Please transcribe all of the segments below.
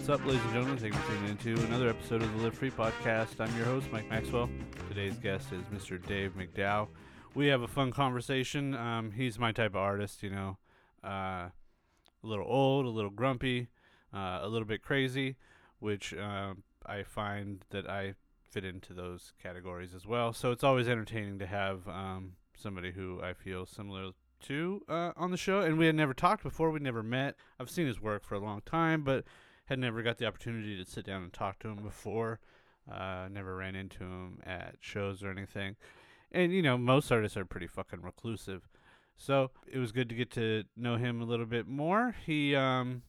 What's up, ladies and gentlemen? Thank you for tuning into another episode of the Live Free Podcast. I'm your host, Mike Maxwell. Today's guest is Mr. Dave McDowell. We have a fun conversation. Um, he's my type of artist, you know, uh, a little old, a little grumpy, uh, a little bit crazy, which uh, I find that I fit into those categories as well. So it's always entertaining to have um, somebody who I feel similar to uh, on the show. And we had never talked before, we never met. I've seen his work for a long time, but had never got the opportunity to sit down and talk to him before. Uh, never ran into him at shows or anything. And, you know, most artists are pretty fucking reclusive. So it was good to get to know him a little bit more. He, um,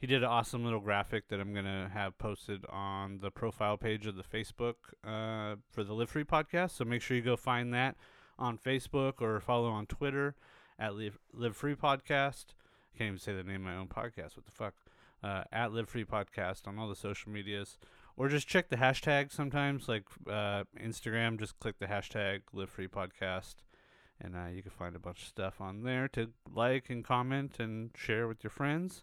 he did an awesome little graphic that I'm gonna have posted on the profile page of the Facebook uh, for the Live Free podcast. So make sure you go find that on Facebook or follow on Twitter at Live, Live Free Podcast. I can't even say the name of my own podcast. What the fuck? Uh, at Live Free Podcast on all the social medias, or just check the hashtag sometimes, like uh, Instagram. Just click the hashtag Live Free Podcast, and uh, you can find a bunch of stuff on there to like and comment and share with your friends.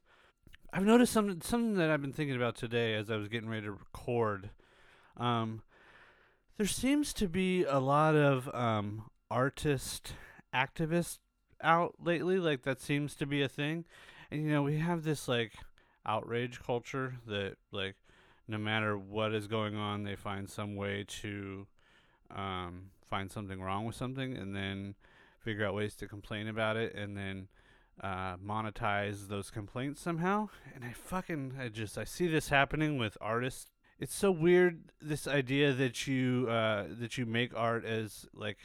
I've noticed something something that I've been thinking about today as I was getting ready to record. Um, there seems to be a lot of um, artist activists out lately. Like that seems to be a thing, and you know we have this like outrage culture that like no matter what is going on, they find some way to um, find something wrong with something, and then figure out ways to complain about it, and then uh, monetize those complaints somehow. And I fucking I just I see this happening with artists. It's so weird this idea that you uh, that you make art as like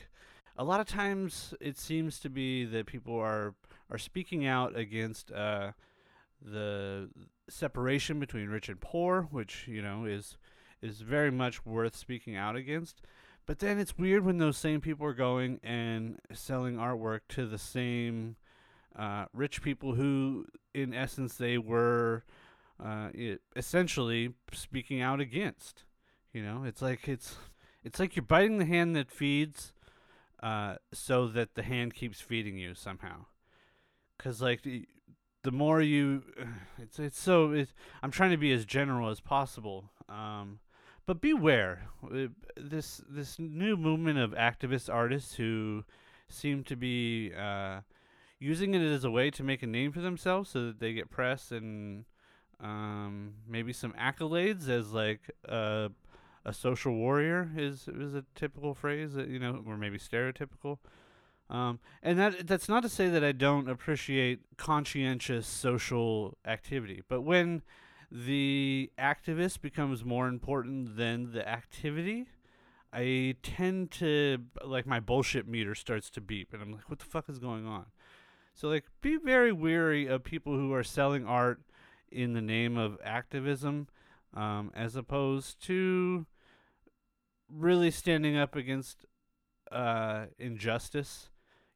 a lot of times it seems to be that people are are speaking out against uh, the separation between rich and poor, which you know is is very much worth speaking out against. But then it's weird when those same people are going and selling artwork to the same uh, rich people who, in essence, they were uh, it, essentially speaking out against. You know, it's like it's it's like you're biting the hand that feeds, uh, so that the hand keeps feeding you somehow. Cause like the more you, it's it's so it's, I'm trying to be as general as possible. Um, but beware, uh, this this new movement of activist artists who seem to be uh, using it as a way to make a name for themselves, so that they get press and um, maybe some accolades as like a a social warrior is is a typical phrase that you know, or maybe stereotypical. Um, and that that's not to say that I don't appreciate conscientious social activity, but when the activist becomes more important than the activity, I tend to like my bullshit meter starts to beep, and I'm like, what the fuck is going on? So like, be very weary of people who are selling art in the name of activism, um, as opposed to really standing up against uh, injustice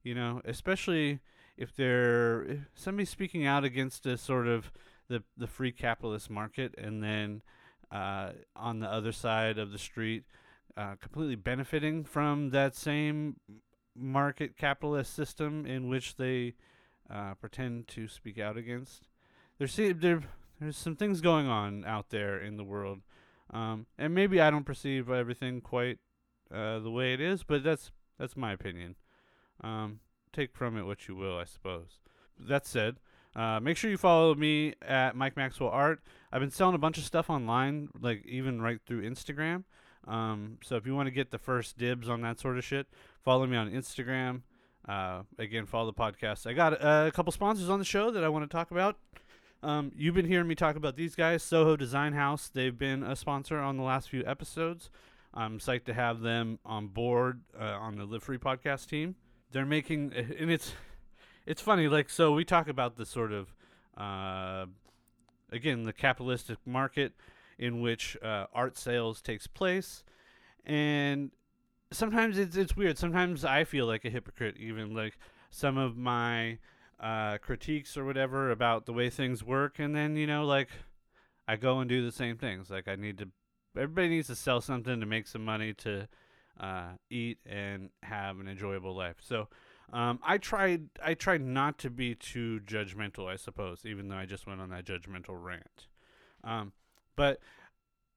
you know, especially if they're if somebody speaking out against a sort of the the free capitalist market, and then uh, on the other side of the street, uh, completely benefiting from that same market capitalist system in which they uh, pretend to speak out against. There's there, there's some things going on out there in the world, um, and maybe I don't perceive everything quite uh, the way it is, but that's that's my opinion. Um, take from it what you will, I suppose. That said, uh, make sure you follow me at Mike Maxwell Art. I've been selling a bunch of stuff online, like even right through Instagram. Um, so if you want to get the first dibs on that sort of shit, follow me on Instagram. Uh, again, follow the podcast. I got uh, a couple sponsors on the show that I want to talk about. Um, you've been hearing me talk about these guys, Soho Design House. They've been a sponsor on the last few episodes. I'm psyched to have them on board uh, on the Live Free podcast team they're making and it's it's funny like so we talk about the sort of uh, again the capitalistic market in which uh, art sales takes place. And sometimes it's it's weird. Sometimes i feel like a hypocrite even like some of my uh, critiques or whatever about the way things work. And then you know like i go and do the same things. Like i need to everybody needs to sell something to make some money to uh, eat, and have an enjoyable life. So um, I tried I tried not to be too judgmental, I suppose, even though I just went on that judgmental rant. Um, But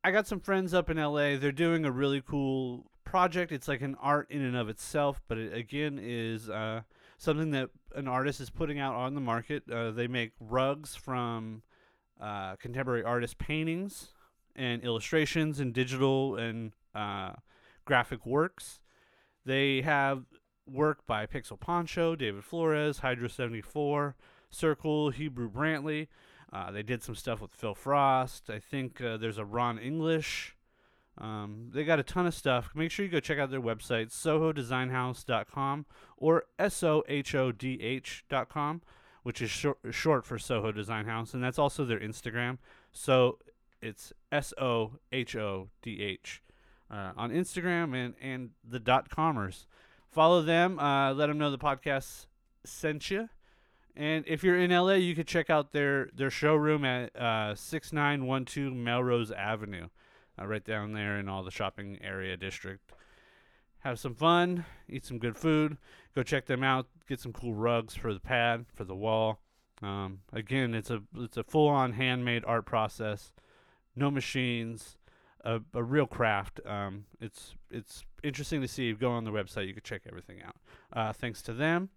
I got some friends up in LA. They're doing a really cool project. It's like an art in and of itself, but it again is uh, something that an artist is putting out on the market. Uh, they make rugs from uh, contemporary artist paintings and illustrations and digital and uh, graphic works. They have work by Pixel Poncho, David Flores, Hydro 74, Cyrcle, Hebru Brantley. Uh, they did some stuff with Phil Frost. I think uh, there's a Ron English. Um, they got a ton of stuff. Make sure you go check out their website, sohodesignhouse.com or S-O-H-O-D-H.com, which is short, short for Soho Design House, and that's also their Instagram. So it's S-O-H-O-D-H uh, on Instagram and, and the dot commerce. Follow them. Uh, let them know the podcast sent you. And if you're in LA, you could check out their, their showroom at uh, 6912 Melrose Avenue uh, right down there in all the shopping area district. Have some fun, eat some good food. Go check them out. Get some cool rugs for the pad, for the wall. Um, again, it's a it's a full-on handmade art process. No machines, a, a real craft. Um, it's it's interesting to see. Go on the website, you can check everything out. Uh, thanks to them.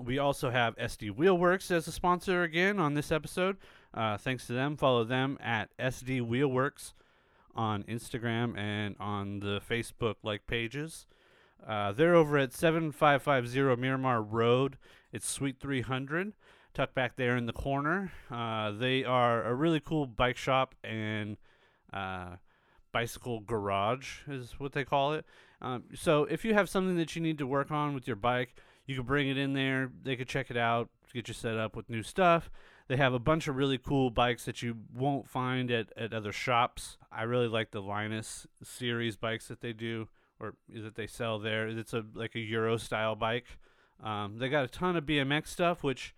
We also have SD Wheelworks as a sponsor again on this episode. Uh, thanks to them. Follow them at SD Wheelworks on Instagram and on the Facebook like pages. Uh, they're over at 7550 Miramar Road. It's Suite 300, tucked back there in the corner. Uh, they are a really cool bike shop and uh, bicycle garage, is what they call it. Um, so if you have something that you need to work on with your bike, you can bring it in there. They could check it out, get you set up with new stuff. They have a bunch of really cool bikes that you won't find at, at other shops. I really like the Linus series bikes that they do or that they sell there. It's a like a Euro style bike. Um, they got a ton of BMX stuff, which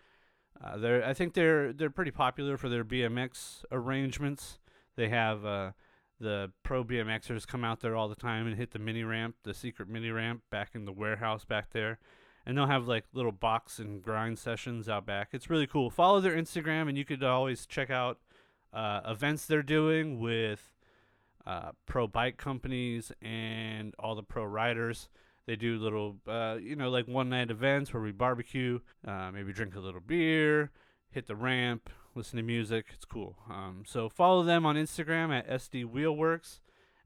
uh, they're I think they're they're pretty popular for their BMX arrangements. They have uh, the pro BMXers come out there all the time and hit the mini ramp, the secret mini ramp back in the warehouse back there and they'll have like little box and grind sessions out back. It's really cool. Follow their Instagram, and you could always check out uh, events they're doing with uh, pro bike companies and all the pro riders. They do little, uh, you know, like one night events where we barbecue, uh, maybe drink a little beer, hit the ramp, listen to music. It's cool. Um, so follow them on Instagram at SD Wheelworks,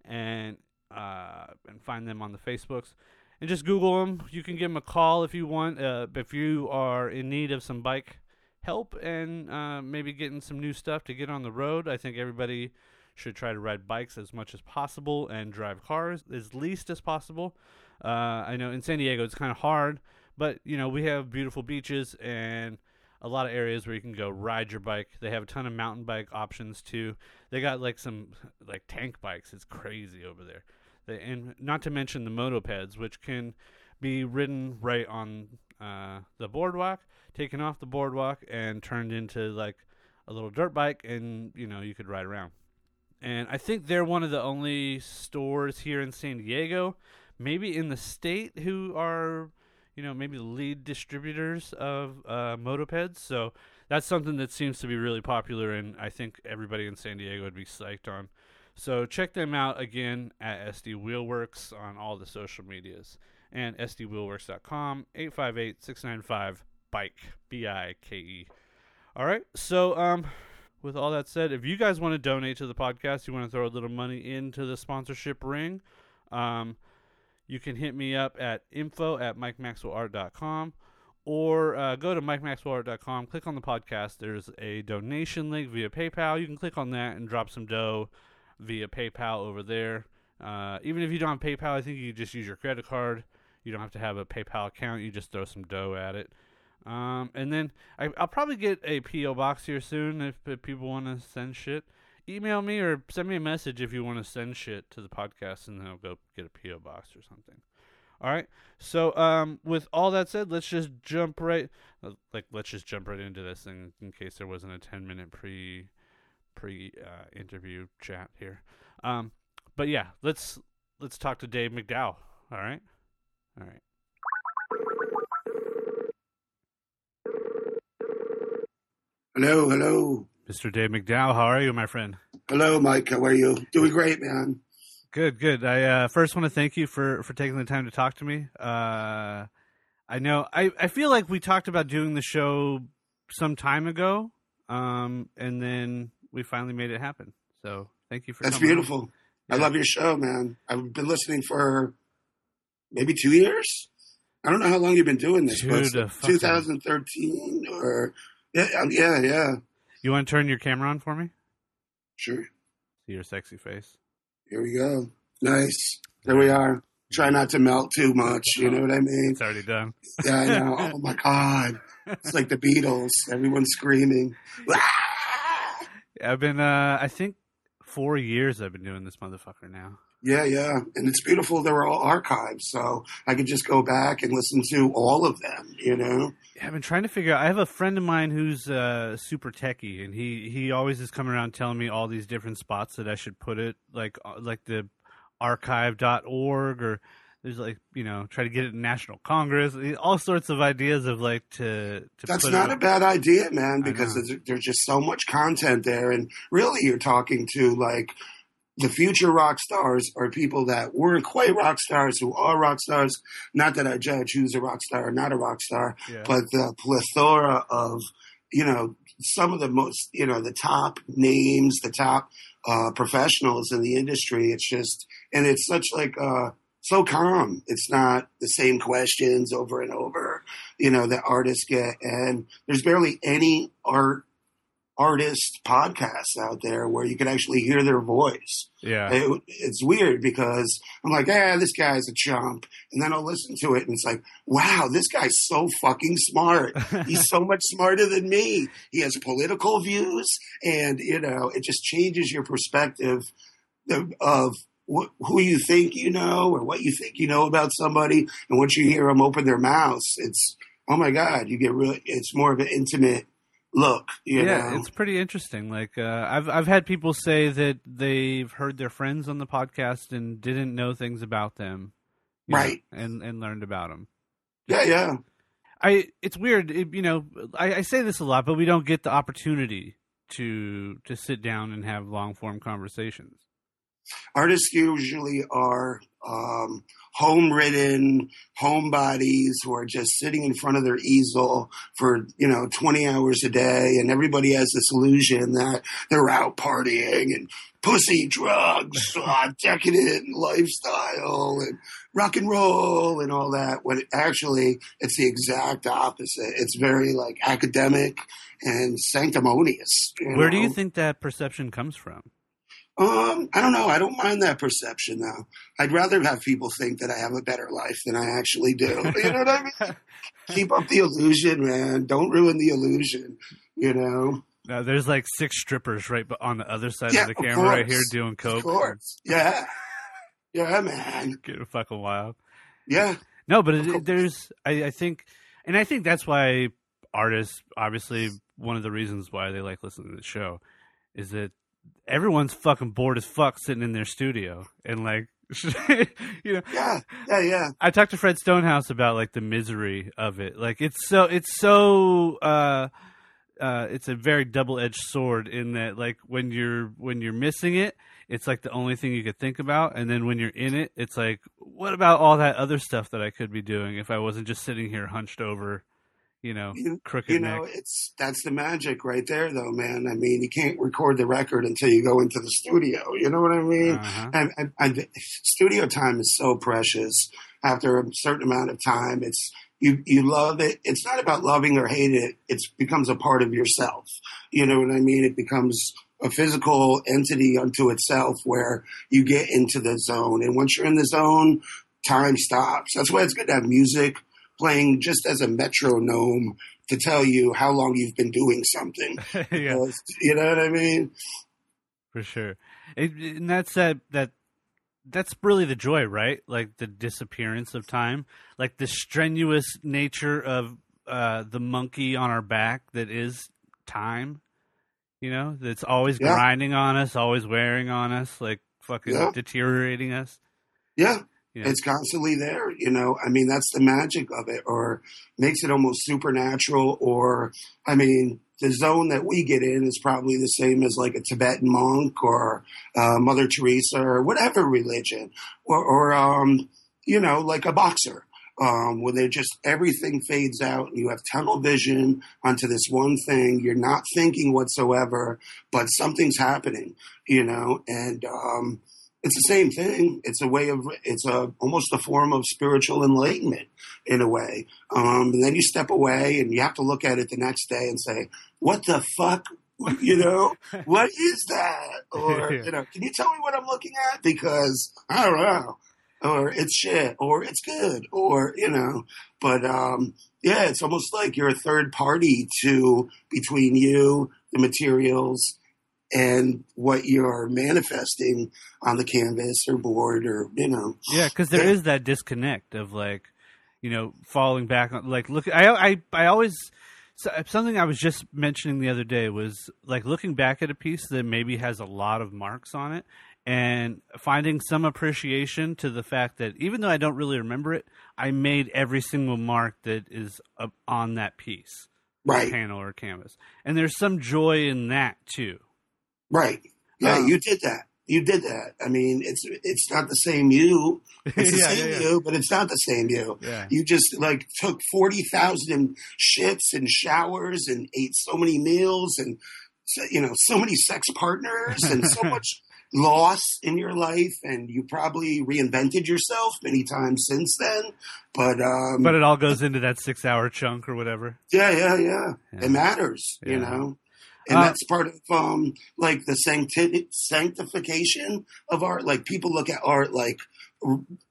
and uh, and find them on the Facebooks and just Google them. You can give them a call if you want. Uh, if you are in need of some bike help and uh, maybe getting some new stuff to get on the road, I think everybody should try to ride bikes as much as possible and drive cars as least as possible. Uh, I know in San Diego it's kind of hard, but you know we have beautiful beaches and a lot of areas where you can go ride your bike. They have a ton of mountain bike options too. They got like some like tank bikes. It's crazy over there They, and not to mention the motopeds, which can be ridden right on uh, the boardwalk, taken off the boardwalk, and turned into like a little dirt bike, and you know you could ride around. And I think they're one of the only stores here in San Diego, maybe in the state, who are you know maybe lead distributors of uh, motopeds. So that's something that seems to be really popular, and I think everybody in San Diego would be psyched on. So check them out again at SD Wheelworks on all the social medias and sdwheelworks.com 858-695 bike b i k e. All right. So um with all that said, if you guys want to donate to the podcast, you want to throw a little money into the sponsorship ring, um, you can hit me up at info at mikemaxwellart.com or uh, go to mikemaxwellart.com, click on the podcast. There's a donation link via PayPal. You can click on that and drop some dough via PayPal over there. Uh, even if you don't have PayPal, I think you just use your credit card. You don't have to have a PayPal account. You just throw some dough at it. Um, and then I, will probably get a PO box here soon if, if people want to send shit. Email me or send me a message if you want to send shit to the podcast, and then I'll go get a PO box or something. All right. So, um, with all that said, let's just jump right, like, let's just jump right into this thing in case there wasn't a ten minute pre pre uh, interview chat here. Um, but yeah, let's let's talk to Dave McDowell. All right, all right. Hello, hello. Mr. Dave McDowell, how are you, my friend? Hello, Mike. How are you? Doing great, man. Good, good. I uh, first want to thank you for for taking the time to talk to me. Uh, I know I I feel like we talked about doing the show some time ago, um, and then we finally made it happen. So thank you for. That's beautiful. I love your show, man. I've been listening for maybe two years. I don't know how long you've been doing this, but Dude, fucking- 2013 or yeah, um, yeah, yeah. You want to turn your camera on for me? Sure. See your sexy face. Here we go. Nice. There we are. Try not to melt too much. You know what I mean? It's already done. Yeah, I know. Oh my god, it's like the Beatles. Everyone's screaming. I've been, uh, I think, four years. I've been doing this motherfucker now. Yeah, yeah, and it's beautiful. They're all archived, so I could just go back and listen to all of them. You know? I've been trying to figure out. I have a friend of mine who's uh, super techie, and he he always is coming around telling me all these different spots that I should put it, like uh, like the archive.org or there's like you know try to get it in National Congress, all sorts of ideas of like to to That's not a bad idea, man, because there's, there's just so much content there, and really, you're talking to like the future rock stars are people that weren't quite rock stars who are rock stars. Not that I judge who's a rock star or not a rock star, Yeah. but the plethora of you know some of the most you know the top names the top uh professionals in the industry it's just and it's such like uh so calm it's not the same questions over and over you know that artists get and there's barely any art artist podcasts out there where you can actually hear their voice yeah. it, it's weird because I'm like, ah, this guy's a chump. And then I'll listen to it and it's like, wow, this guy's so fucking smart. He's so much smarter than me. He has political views and, you know, it just changes your perspective of, who you think you know or what you think you know about somebody. And once you hear them open their mouths, it's, oh my God, you get really, it's more of an intimate look, you yeah, know? it's pretty interesting. Like uh, I've I've had people say that they've heard their friends on the podcast and didn't know things about them, you know, Right. and and learned about them. yeah, yeah. I it's weird, it, you know. I, I say this a lot, but we don't get the opportunity to to sit down and have long form conversations. artists usually are um, home ridden homebodies who are just sitting in front of their easel for you know 20 hours a day and everybody has this illusion that they're out partying and pussy drugs uh, decadent lifestyle and rock and roll and all that when actually it's the exact opposite it's very like academic and sanctimonious Where do you think that perception comes from? Um, I don't know. I don't mind that perception though. I'd rather have people think that I have a better life than I actually do. You know what I mean? Keep up the illusion, man. Don't ruin the illusion. You know? Uh, there's like six strippers right bu- on the other side Yeah, of the of camera right here doing coke. Of course. Yeah. Yeah, man. Getting fucking wild. Yeah. No, but it, there's, I, I think, and I think that's why artists, obviously, one of the reasons why they like listening to the show is that everyone's fucking bored as fuck sitting in their studio and like, you know, Yeah. Yeah. Yeah. I talked to Fred Stonehouse about like the misery of it. Like it's so it's so uh uh it's a very double-edged sword in that like when you're when you're missing it, it's like the only thing you could think about and then when you're in it, it's like what about all that other stuff that I could be doing if I wasn't just sitting here hunched over, you know, crooked you neck. know, it's that's the magic right there, though, man. I mean, you can't record the record until you go into the studio. You know what I mean? Uh-huh. and, and, and studio time is so precious. After a certain amount of time, it's you you love it. It's not about loving or hating it. It becomes a part of yourself. You know what I mean? It becomes a physical entity unto itself where you get into the zone. And once you're in the zone, time stops. That's why it's good to have music playing just as a metronome to tell you how long you've been doing something. yeah. Because- You know what I mean? For sure, it, and that's that that that's really the joy, right? Like the disappearance of time, like the strenuous nature of uh, the monkey on our back that is time. You know, that's always Yeah. grinding on us, always wearing on us, like fucking Yeah. deteriorating us. Yeah. Yeah. It's constantly there, you know. I mean, that's the magic of it, or makes it almost supernatural. Or, I mean, the zone that we get in is probably the same as like a Tibetan monk or uh, Mother Teresa or whatever religion, or, or um, you know, like a boxer. Um, when they just everything fades out and you have tunnel vision onto this one thing, you're not thinking whatsoever, but something's happening, you know, and um, it's the same thing. It's a way of it's a almost a form of spiritual enlightenment in a way. Um, and then you step away and you have to look at it the next day and say, "What the fuck?" You know, what is that? Or you know, can you tell me what I'm looking at? Because I don't know. Or it's shit, or it's good, or you know. But um, yeah, it's almost like you're a third party to between you, the materials, and what you're manifesting on the canvas or board or you know. Yeah because there is that disconnect of like you know falling back on like look i i, I always something i was just mentioning the other day was like looking back at a piece that maybe has a lot of marks on it and finding some appreciation to the fact that even though i don't really remember it i made every single mark that is on that piece right. panel or canvas. And there's some joy in that too Right. Yeah, um, you did that. You did that. I mean, it's it's not the same you. It's the yeah, same yeah, yeah. you, but it's not the same you. You just like took forty thousand shits and showers and ate so many meals and you know so many sex partners and so much loss in your life and you probably reinvented yourself many times since then but um but it all goes into that six hour chunk or whatever yeah yeah yeah, yeah. it matters you know and uh, that's part of um, like the sancti- sanctification of art. Like people look at art like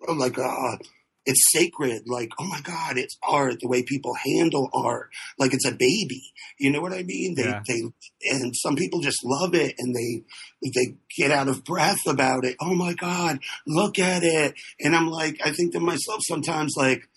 like uh, it's sacred. Like oh my god, it's art. The way people handle art, like it's a baby. You know what I mean? They yeah. they and some people just love it, and they they get out of breath about it. Oh my god, look at it! And I'm like, I think to myself sometimes like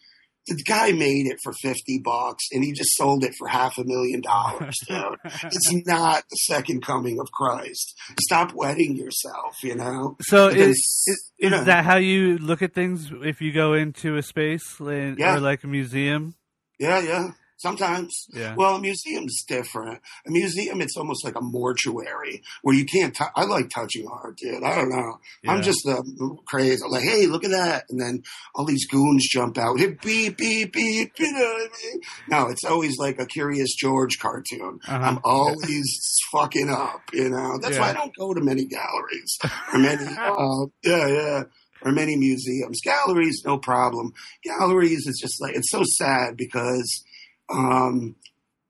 the guy made it for 50 bucks and he just sold it for half a million dollars, dude. it's not the second coming of Christ. Stop wetting yourself, you know? So is, is, is know. that how you look at things if you go into a space yeah. or like a museum? Yeah, yeah. Sometimes. Yeah. Well, a museum's different. A museum, it's almost like a mortuary where you can't. T- I like touching art, dude. I don't know. Yeah. I'm just uh, crazy. I'm like, hey, look at that, and then all these goons jump out. Hit beep beep beep. You know what I mean? No, it's always like a Curious George cartoon. Uh-huh. I'm always fucking up. You know. That's yeah. why I don't go to many galleries or many. uh, yeah, yeah or many museums. Galleries, no problem. Galleries is just like it's so sad because um,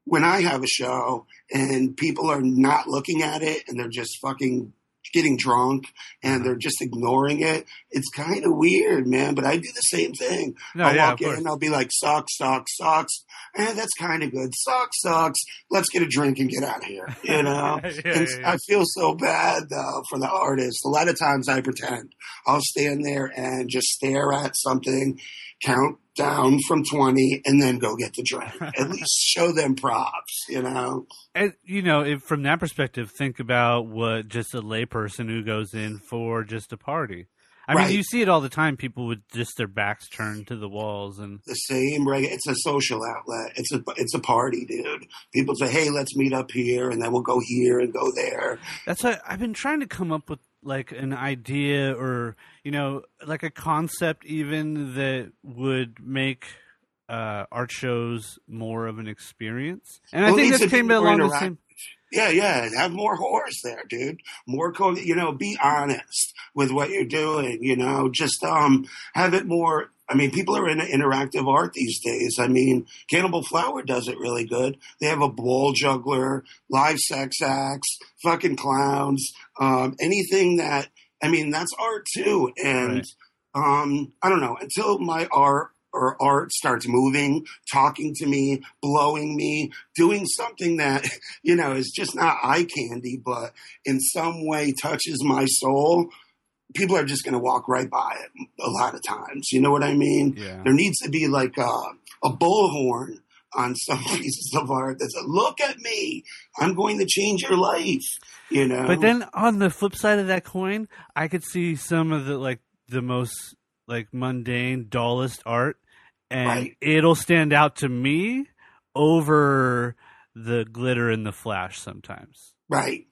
when I have a show and people are not looking at it and they're just fucking getting drunk and they're just ignoring it. It's kind of weird, man. But I do the same thing. No, I'll yeah, walk in and I'll be like, sucks, sucks, sucks. And eh, that's kind of good. Sucks, sucks. Let's get a drink and get out of here. You know? yeah, and yeah, I feel so bad though for the artist. A lot of times I pretend. I'll stand there and just stare at something, count down from 20 and then go get the drink. At least show them props, you know? And, you know, if, from that perspective, think about what just a layperson who goes in for just a party. I right. mean, you see it all the time. People with just their backs turned to the walls, and the same. Right? It's a social outlet. It's a it's a party, dude. People say, "Hey, let's meet up here," and then we'll go here and go there. That's why I've been trying to come up with like an idea or you know like a concept even that would make uh, art shows more of an experience. And well, I think this came along the same. Yeah, yeah. Have more horse there, dude. More, co- you know, be honest with what you're doing. You know, just um, have it more. I mean, people are in interactive art these days. I mean, Cannibal Flower does it really good. They have a ball juggler, live sex acts, fucking clowns, um, anything that. I mean, that's art too. And right. um, I don't know. Until my art or art starts moving, talking to me, blowing me, doing something that, you know, is just not eye candy, but in some way touches my soul, people are just going to walk right by it a lot of times. You know what I mean? Yeah. There needs to be like a, a bullhorn on some pieces of art that's a look at me. I'm going to change your life. You know. But then on the flip side of that coin, I could see some of the like the most like mundane, dullest art and right. it'll stand out to me over the glitter and the flash sometimes. Right.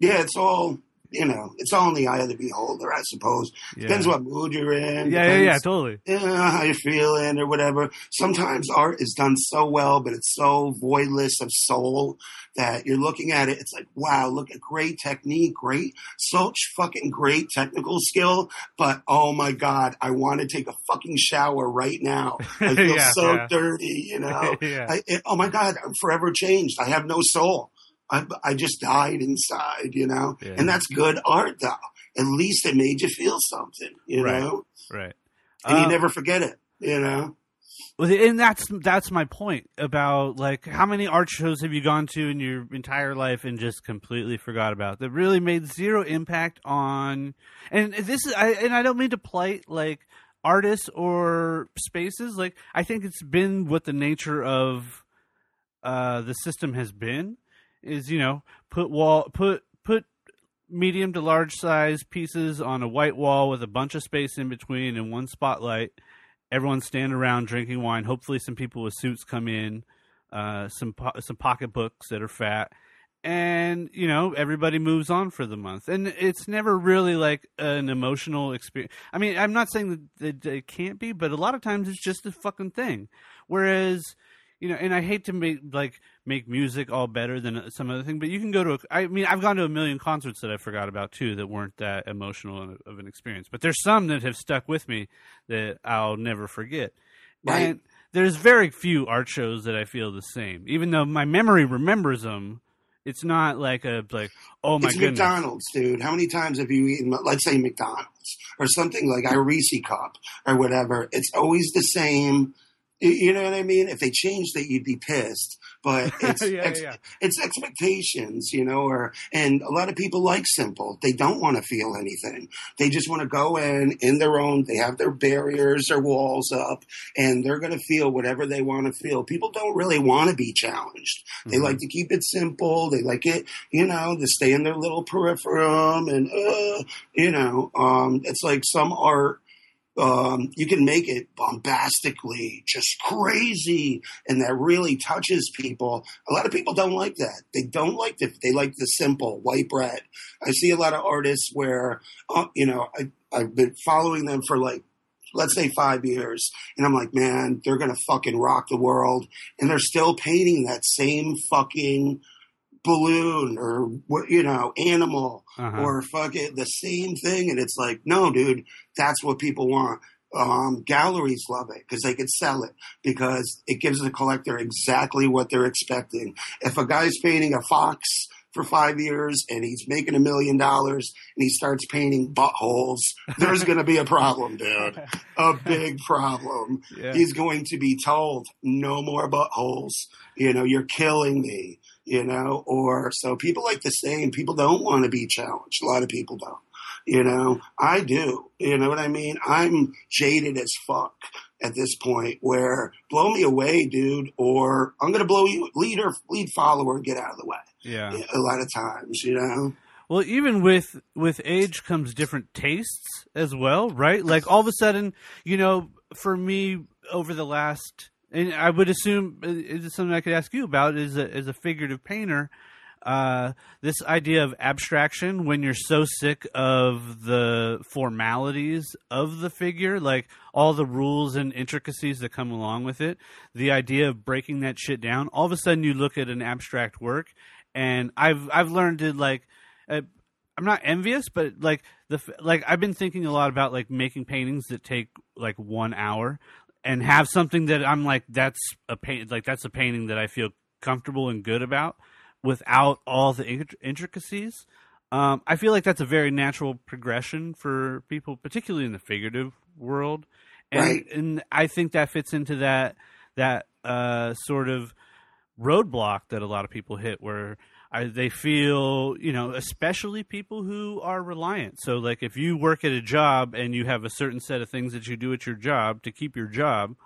Yeah, it's all you know, it's all in the eye of the beholder, I suppose. Yeah. Depends what mood you're in. yeah, yeah, yeah, depends, totally. yeah, how you're feeling or whatever. Sometimes art is done so well, but it's so voidless of soul that you're looking at it. It's like, wow, look at great technique, great, such fucking great technical skill. But oh my God, I want to take a fucking shower right now. I feel Yeah, so yeah. dirty, you know? yeah. I, it, oh my God, I'm forever changed. I have no soul. I, I just died inside, you know? Yeah. And that's good art, though. At least it made you feel something, you Right. know? right. And you Uh, never forget it, you know? Well, and that's that's my point about like how many art shows have you gone to in your entire life and just completely forgot about that really made zero impact on and this is I and I don't mean to plight like artists or spaces like I think it's been what the nature of uh the system has been is you know put wall put put medium to large size pieces on a white wall with a bunch of space in between and one spotlight everyone's standing around drinking wine. Hopefully, some people with suits come in, uh, some po- some pocketbooks that are fat, and you know everybody moves on for the month. And it's never really like an emotional experience. I mean, I'm not saying that, that it can't be, but a lot of times it's just a fucking thing. Whereas. You know, and I hate to make like make music all better than uh, some other thing, but you can go to. A, I mean, I've gone to a million concerts that I forgot about too that weren't that emotional uh, of an experience. But there's some that have stuck with me that I'll never forget. Right. And there's very few art shows that I feel the same. Even though my memory remembers them, it's not like a like oh my it's goodness. McDonald's, dude. How many times have you eaten, let's say McDonald's or something like a Reese cup or whatever? It's always the same. You- know what I mean? If they changed it, you'd be pissed. But it's Yeah, ex- yeah. it's expectations, you know. Or and a lot of people like simple. They don't want to feel anything. They just want to go in in their own. They have their barriers, their walls up, and they're going to feel whatever they want to feel. People don't really want to be challenged. They Mhm. like to keep it simple. They like it, you know, to stay in their little peripherum and, uh, you know, um, it's like some art, um, you can make it bombastically just crazy and that really touches people. A lot of people don't like that. They don't like the, they like the simple white bread. I see a lot of artists where, uh, you know, I, I've been following them for like, let's say five years. And I'm like, man, they're to fucking rock the world. And they're still painting that same fucking balloon or what, you know, animal Uh-huh. or fucking the same thing. And it's like, no, dude, that's what people want. Um, galleries love it because they can sell it because it gives the collector exactly what they're expecting. If a guy's painting a fox for five years and he's making a million dollars and he starts painting buttholes, there's going to be a problem, dude. A big problem. yeah. He's going to be told, no more buttholes. You know, you're killing me. You know, or so people like to say, and People don't want to be challenged. A lot of people don't. You know, I do. You know what I mean? I'm jaded as fuck at this point where blow me away, dude, or I'm going to blow you, leader, lead follower, get out of the way. yeah. A lot of times, you know? Well, even with with age comes different tastes as well, right? Like all of a sudden, you know, for me over the last, and I would assume uh, is something I could ask you about is a, as a figurative painter. Uh, this idea of abstraction when you're so sick of the formalities of the figure, like all the rules and intricacies that come along with it, the idea of breaking that shit down. All of a sudden, you look at an abstract work, and I've I've learned to like uh, I'm not envious, but like the like I've been thinking a lot about like making paintings that take like one hour and have something that I'm like that's a paint like that's a painting that I feel comfortable and good about without all the intricacies. Um, I feel like that's a very natural progression for people, particularly in the figurative world, and Right. and I think that fits into that that uh, sort of roadblock that a lot of people hit where I, they feel, you know, especially people who are reliant. So, like, if you work at a job and you have a certain set of things that you do at your job to keep your job,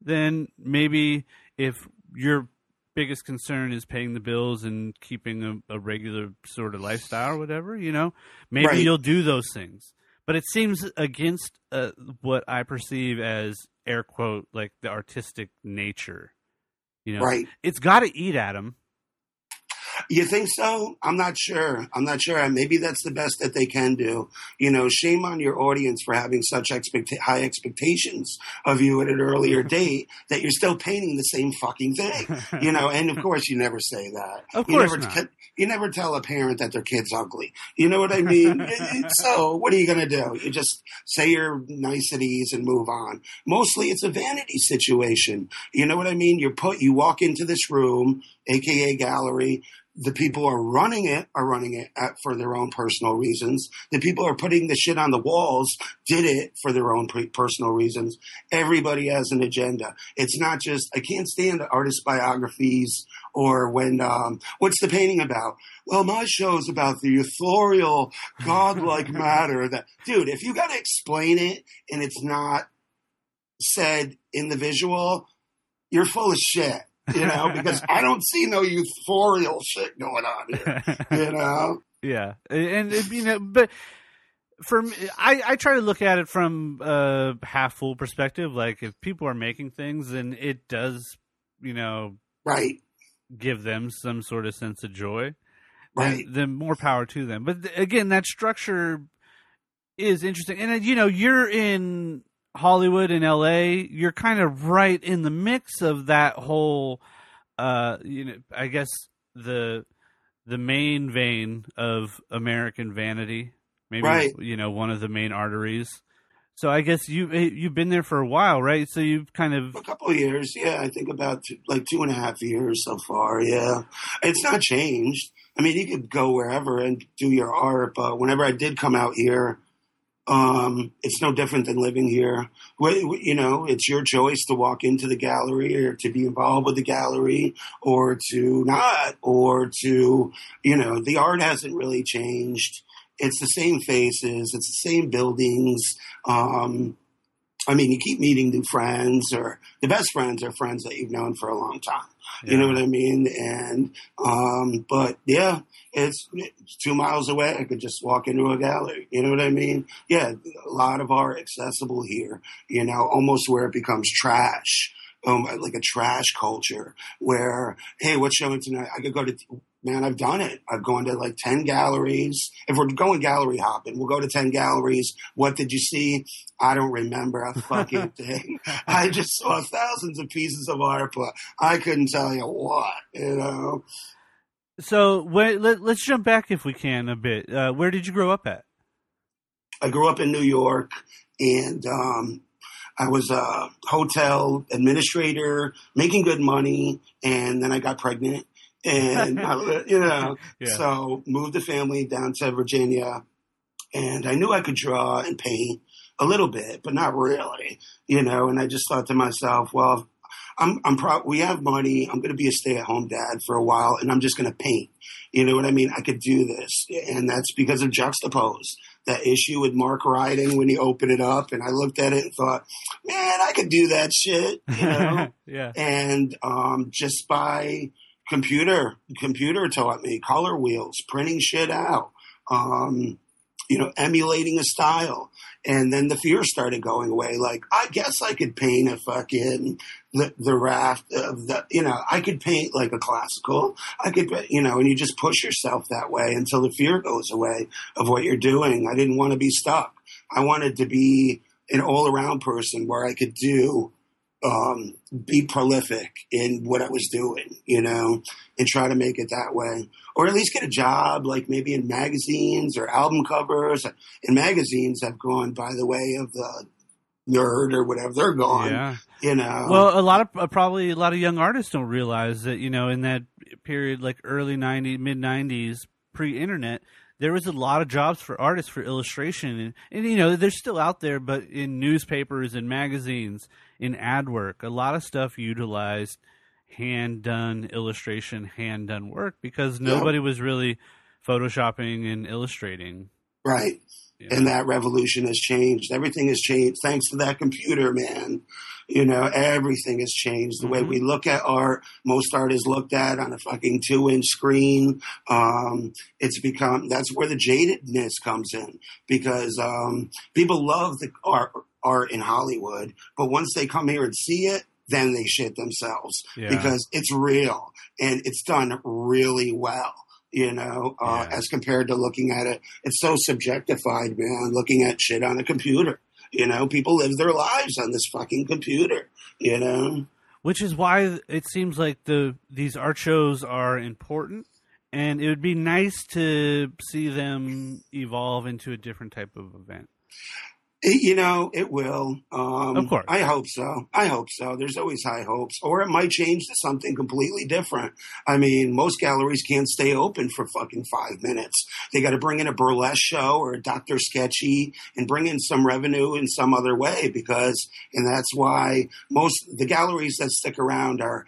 then maybe if your biggest concern is paying the bills and keeping a, a regular sort of lifestyle or whatever, you know, maybe Right. you'll do those things. But it seems against uh, what I perceive as air quote like the artistic nature. You know, Right. it's got to eat at them. You think so? I'm not sure. I'm not sure. Maybe that's the best that they can do. You know, shame on your audience for having such expect- high expectations of you at an earlier date that you're still painting the same fucking thing. You know, and of course you never say that. Of you course never, not. You never tell a parent that their kid's ugly. You know what I mean? so what are you going to do? You just say your niceties and move on. Mostly it's a vanity situation. You know what I mean? You're put, you walk into this room, aka gallery. The people are running it are running it at, for their own personal reasons. The people are putting the shit on the walls did it for their own pre- personal reasons. Everybody has an agenda. It's not just I can't stand artist biographies or when um, what's the painting about? Well, my show is about the ethereal, godlike matter. That dude, if you got to explain it and it's not said in the visual, you're full of shit. You know, because I don't see no euphorial shit going on here. You know, yeah, and, you know, but for me, I, I try to look at it from a half full perspective. Like if people are making things, then it does, you know, right? give them some sort of sense of joy, right? then, then more power to them. But again, that structure is interesting. And, uh, you know, you're in Hollywood and LA, you're kind of right in the mix of that whole, uh, you know, I guess the the main vein of American vanity, maybe right. you know one of the main arteries. So I guess you eh, you've been there for a while, right? So you've kind of a couple of years, yeah. I think about two, like two and a half years so far. Yeah, it's not changed. I mean, you could go wherever and do your art, but whenever I did come out here, um, it's no different than living here. You know, it's your choice to walk into the gallery or to be involved with the gallery or to not, or to, you know, the art hasn't really changed. It's the same faces, it's the same buildings. Um, I mean, you keep meeting new friends, or the best friends are friends that you've known for a long time. You know what I mean? And, um, but yeah, it's, it's, two miles away. I could just walk into a gallery. You know what I mean? Yeah, a lot of art accessible here, you know, almost where it becomes trash. Um, like a trash culture where, hey, what's showing tonight? I could go to, man, I've done it. I've gone to like 10 galleries. If we're going gallery hopping, we'll go to 10 galleries. What did you see? I don't remember a fucking thing. I just saw thousands of pieces of art, but I couldn't tell you what, you know? So wait, let, us jump back if we can a bit. Uh, where did you grow up at? I grew up in New York and, um, I was a hotel administrator, making good money, and then I got pregnant, and I, you know, yeah. so moved the family down to Virginia, and I knew I could draw and paint a little bit, but not really, you know. And I just thought to myself, well, I'm, I'm pro- we have money. I'm going to be a stay at home dad for a while, and I'm just going to paint. You know what I mean? I could do this, and that's because of Juxtapose that issue with Mark Ryden when he opened it up, and I looked at it and thought, man, I could do that shit, you know? yeah. And um, just by computer, computer taught me color wheels, printing shit out, um, you know, emulating a style. And then the fear started going away. Like, I guess I could paint a fucking the, the raft of the, you know, I could paint like a classical. I could, you know, and you just push yourself that way until the fear goes away of what you're doing. I didn't want to be stuck. I wanted to be an all around person where I could do, um, be prolific in what I was doing, you know, and try to make it that way. Or at least get a job, like maybe in magazines or album covers. And magazines have gone by the way of the nerd or whatever. They're gone. Yeah. You know. Well, a lot of uh, probably a lot of young artists don't realize that you know in that period, like early '90s, mid '90s, pre-internet, there was a lot of jobs for artists for illustration, and, and you know they're still out there, but in newspapers and magazines, in ad work, a lot of stuff utilized hand done illustration, hand done work because nobody was really photoshopping and illustrating. Right. Yeah. And that revolution has changed. Everything has changed thanks to that computer, man. You know, everything has changed. The mm-hmm. way we look at art, most art is looked at on a fucking two inch screen. Um, it's become, that's where the jadedness comes in because, um, people love the art, art in Hollywood, but once they come here and see it, then they shit themselves Yeah. because it's real and it's done really well. You know, uh, Yeah. as compared to looking at it, it's so subjectified, man. Looking at shit on a computer. You know, people live their lives on this fucking computer. You know, which is why it seems like the these art shows are important and it would be nice to see them evolve into a different type of event It- you know, it will. Um, Of course. I hope so. I hope so. There's always high hopes. Or it might change to something completely different. I mean, most galleries can't stay open for fucking five minutes. They got to bring in a burlesque show or a Dr. Sketchy and bring in some revenue in some other way because, and that's why most, the galleries that stick around are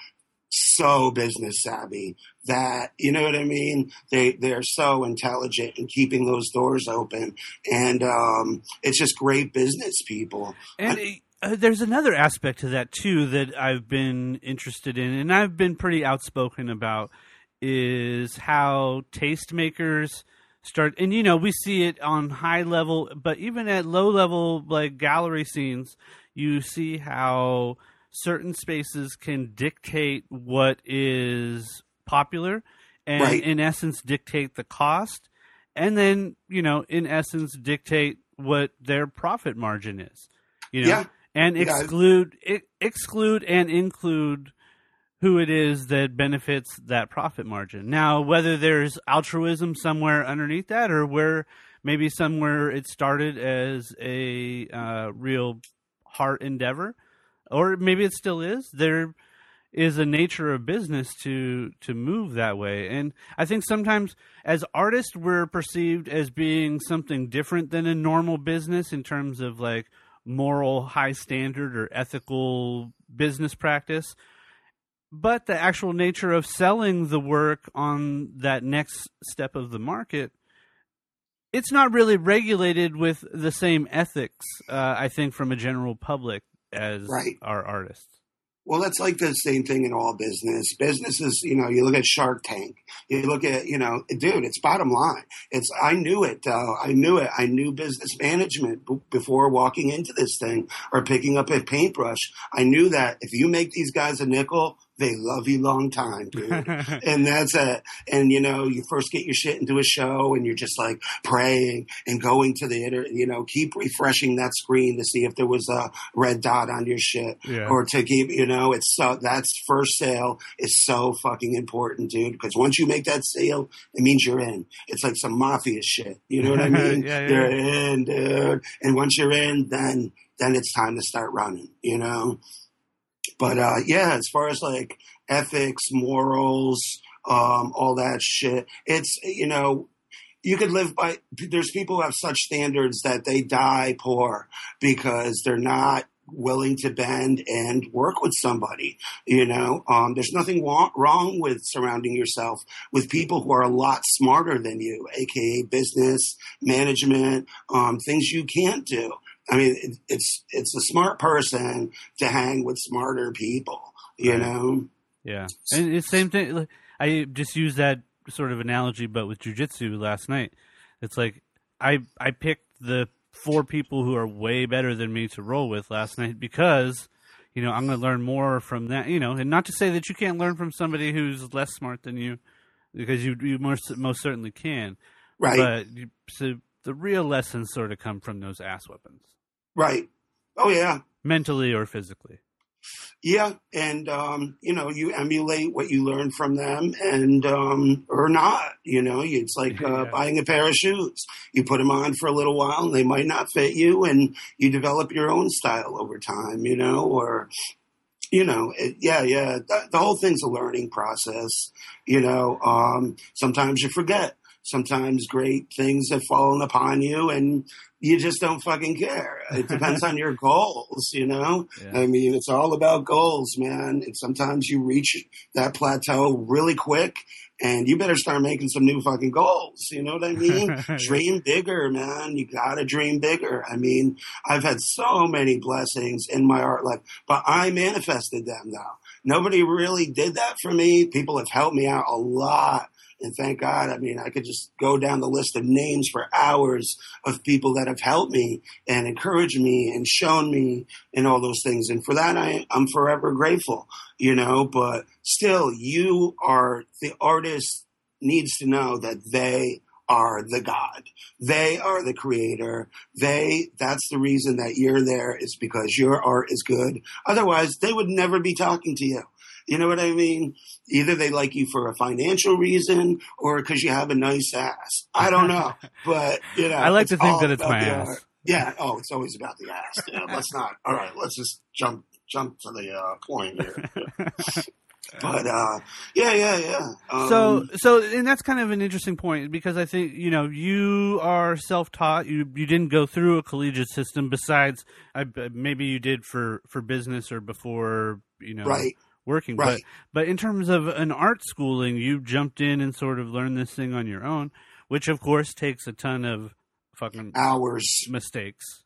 so business savvy that you know what I mean. They they're so intelligent in keeping those doors open, and um, it's just great business people. and uh, there's another aspect to that too that i've been interested in and i've been pretty outspoken about is how tastemakers start and you know we see it on high level but even at low level like gallery scenes you see how certain spaces can dictate what is popular and Right. in essence dictate the cost and then you know in essence dictate what their profit margin is you know Yeah. and Yeah. exclude e- exclude and include who it is that benefits that profit margin. Now, whether there's altruism somewhere underneath that, or where maybe somewhere it started as a uh, real heart endeavor, or maybe it still is. There is a nature of business to to move that way, and I think sometimes as artists we're perceived as being something different than a normal business in terms of like moral high standard or ethical business practice. But the actual nature of selling the work on that next step of the market it's not really regulated with the same ethics uh, i think from a general public as Right. our artists Well, that's like the same thing in all business. Businesses, you know, you look at Shark Tank, you look at, you know, dude, it's bottom line. It's, I knew it. Uh, I knew it. I knew business management b- before walking into this thing or picking up a paintbrush. I knew that if you make these guys a nickel, they love you long time, dude. and that's it. And you know, you first get your shit into a show, and you're just like praying and going to the inter, you know, keep refreshing that screen to see if there was a red dot on your shit, Yeah. or to keep, you know, it's so that's first sale is so fucking important, dude. Because once you make that sale, it means you're in. It's like some mafia shit. You know what I mean? Yeah, yeah, you're in, dude. And once you're in, then then it's time to start running. You know. But uh, yeah, as far as like ethics, morals, um, all that shit, it's you know you could live by. There's people who have such standards that they die poor because they're not willing to bend and work with somebody. You know, um, there's nothing wa- wrong with surrounding yourself with people who are a lot smarter than you, aka business management, um, things you can't do. I mean, it, it's it's a smart person to hang with smarter people. You Right. know, Yeah, and it's same thing. I just used that sort of analogy, but with jujitsu last night. It's like I I picked the four people who are way better than me to roll with last night because you know I'm going to learn more from that. You know, and not to say that you can't learn from somebody who's less smart than you, because you you most most certainly can. right? But you, so the real lessons sort of come from those ass weapons, Right. Oh yeah. mentally or physically. Yeah, and um, you know, you emulate what you learn from them, and um, or not. You know, it's like uh, Yeah. buying a pair of shoes. You put them on for a little while, and they might not fit you, and you develop your own style over time. You know, or you know, it, yeah, yeah. The, the whole thing's a learning process. You know, um, sometimes you forget. Sometimes great things have fallen upon you, and you just don't fucking care. It depends on your goals. You know. Yeah. I mean, it's all about goals, man. And sometimes you reach that plateau really quick and you better start making some new fucking goals. You know what I mean? dream bigger, man. You gotta dream bigger. I mean, I've had so many blessings in my art life, but I manifested them though. Nobody really did that for me. People have helped me out a lot And thank God, I mean, I could just go down the list of names for hours of people that have helped me and encouraged me and shown me and all those things. And for that, I, I'm forever grateful, you know, but still, you are the artist needs to know that they are the God. They are the creator. They, that's the reason that you're there is because your art is good. Otherwise, they would never be talking to you. You know what I mean? Either they like you for a financial reason or because you have a nice ass. I don't know, but you know, I like to think that it's my ass. art. Yeah. Oh, it's always about the ass. Yeah, let's not. All right. Let's just jump jump to the uh, point here. But uh, yeah, yeah, yeah. Um, so so and that's kind of an interesting point because I think you know you are self-taught you you didn't go through a collegiate system besides I, maybe you did for for business or before you know right, working right. but but in terms of an art schooling you jumped in and sort of learned this thing on your own which of course takes a ton of fucking Hours, mistakes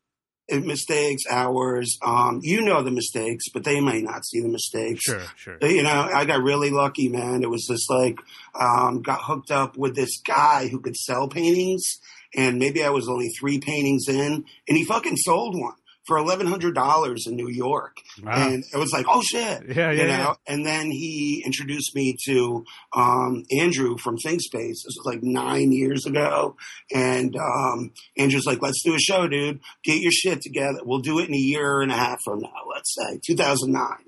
mistakes, hours. Um, you know the mistakes, but they may not see the mistakes. sure sure You know, I got really lucky, man. It was just like, um, got hooked up with this guy who could sell paintings, and maybe I was only three paintings in, and he fucking sold one for eleven hundred dollars in New York, wow. and it was like, oh shit, yeah yeah, you know. yeah. And then he introduced me to um, Andrew from ThinkSpace. This was like nine years ago, and um, Andrew's like, "Let's do a show, dude. Get your shit together. We'll do it in a year and a half from now. Let's say 2009."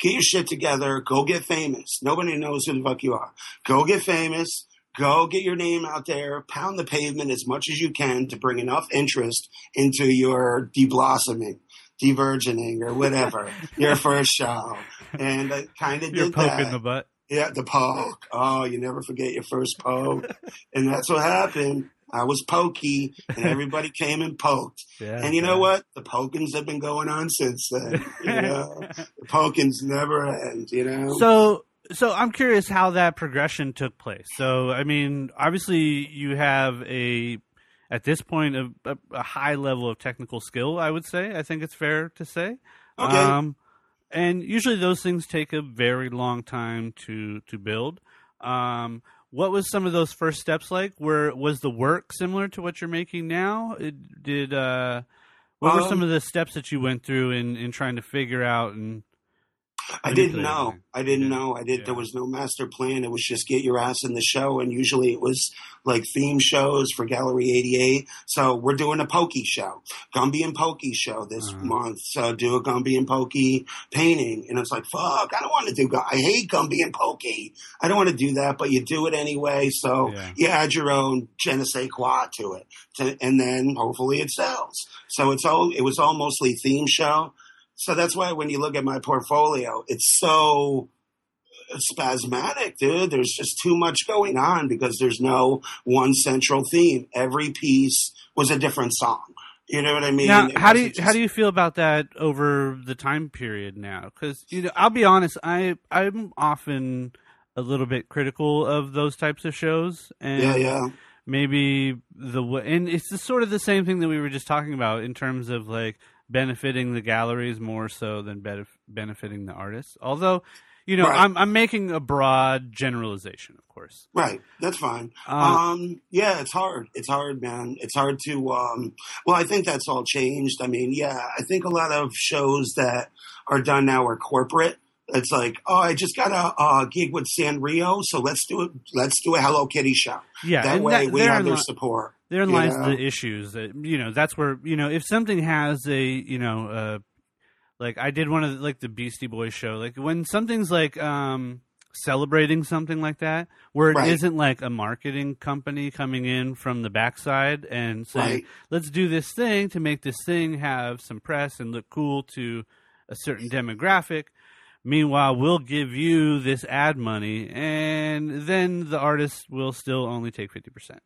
Get your shit together. Go get famous. Nobody knows who the fuck you are. Go get famous. Go get your name out there. Pound the pavement as much as you can to bring enough interest into your deblossoming, divergening, or whatever your first show. And I kind of you're did poking that. the butt Yeah, the poke. Oh, you never forget your first poke. and that's what happened. I was pokey, and everybody came and poked. yeah And you know yeah. what? The pokings have been going on since then. You know, the pokings never end. You know. So, so I'm curious how that progression took place. So, I mean, obviously, you have a at this point a, a, a high level of technical skill. I would say. I think it's fair to say. okay. Um, and usually, those things take a very long time to to build. Um, what was some of those first steps like? Where was the work similar to what you're making now? It, did uh, what were some Um, of the steps that you went through in in trying to figure out and I didn't know. I didn't Yeah. know. I did. Yeah. There was no master plan. It was just get your ass in the show, and usually it was like theme shows for Gallery 88. So we're doing a pokey show, Gumby and Pokey show this Uh-huh. month. So do a Gumby and Pokey painting, and it's like fuck. I don't want to do. I hate Gumby and Pokey. I don't want to do that, but you do it anyway. So Yeah. you add your own je ne sais quoi to it, to, and then hopefully it sells. So it's all. It was all mostly theme show. So that's why when you look at my portfolio, it's so spasmodic, dude. There's just too much going on because there's no one central theme. Every piece was a different song. You know what I mean? now, It how do you wasn't how do you feel about that over the time period now? Because you know, I'll be honest, I I'm often a little bit critical of those types of shows, and Yeah, yeah, maybe the and it's sort of the same thing that we were just talking about in terms of like benefiting the galleries more so than benef- benefiting the artists. Although, you know, Right. I'm I'm making a broad generalization, of course. right. That's fine. Um, Um, yeah, it's hard. It's hard, man. It's hard to. Um, well, I think that's all changed. I mean, yeah, I think a lot of shows that are done now are corporate. It's like, oh, I just got a, a gig with Sanrio, so let's do it. Let's do a Hello Kitty show. yeah, that way, we have their li- support. Therein you lies the issues that you know. That's where you know if something has a you know uh, like I did one of the, like the Beastie Boys show. Like when something's like um celebrating something like that, where it Right. not like a marketing company coming in from the backside and saying, Right. "Let's do this thing to make this thing have some press and look cool to a certain demographic." Meanwhile, we'll give you this ad money, and then the artist will still only take fifty percent.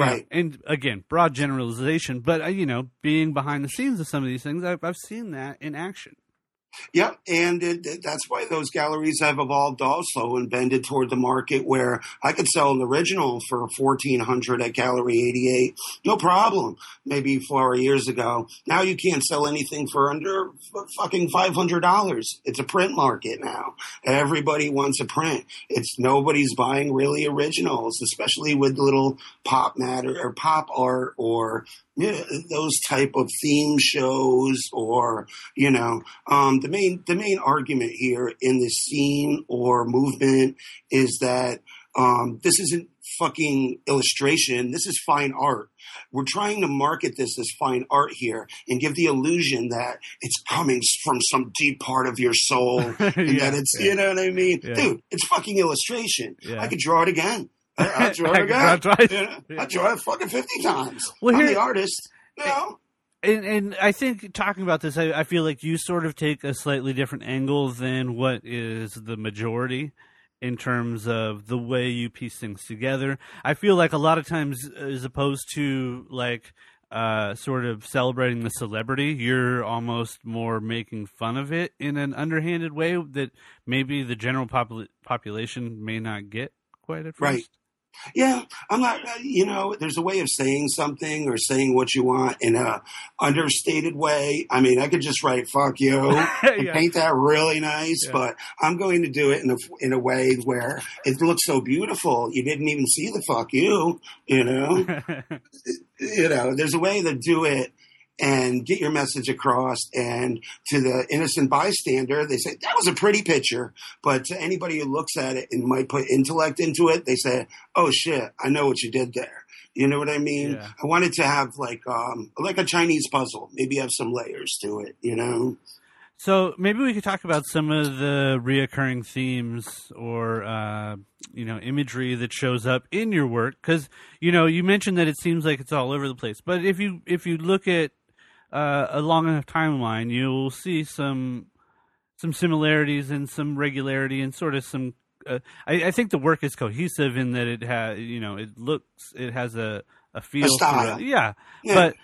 Right. and again, broad generalization, but uh, you know, being behind the scenes of some of these things, I've, I've seen that in action. Yep, and it, that's why those galleries have evolved also and bended toward the market where I could sell an original for fourteen hundred at Gallery eighty eight, no problem. Maybe four years ago. Now you can't sell anything for under fucking five hundred dollars. It's a print market now. Everybody wants a print. It's nobody's buying really originals, especially with little pop matter or pop art or yeah, those type of theme shows or you know um, the main the main argument here in this scene or movement is that um, this isn't fucking illustration. This is fine art. We're trying to market this as fine art here and give the illusion that it's coming from some deep part of your soul and Yeah, that it's yeah. you know what I mean, Yeah. dude. It's fucking illustration. I could draw it again. I, draw I it could draw again. it twice. You know? Yeah. I draw it fucking fifty times. Well, I'm the artist. You know? and and I think talking about this, I, I feel like you sort of take a slightly different angle than what is the majority in terms of the way you piece things together. I feel like a lot of times, as opposed to like uh, sort of celebrating the celebrity, you're almost more making fun of it in an underhanded way that maybe the general popul- population may not get quite at first. Right. Yeah, I'm not. uh, You know, there's a way of saying something or saying what you want in a understated way. I mean, I could just write "fuck you" and Yeah. paint that really nice, Yeah. but I'm going to do it in a in a way where it looks so beautiful. You didn't even see the "fuck you," you know. you know, there's a way to do it and get your message across. And to the innocent bystander, they say, that was a pretty picture. But to anybody who looks at it and might put intellect into it, they say, oh shit, I know what you did there. You know what I mean? Yeah. I wanted to have like um like a Chinese puzzle, maybe have some layers to it, you know? So maybe we could talk about some of the reoccurring themes or uh, you know imagery that shows up in your work because you know you mentioned that it seems like it's all over the place. But if you if you look at uh, a long enough timeline, you'll see some some similarities and some regularity and sort of some. Uh, I, I think the work is cohesive in that it has you know it looks it has a a feel to it. style. yeah Yeah. but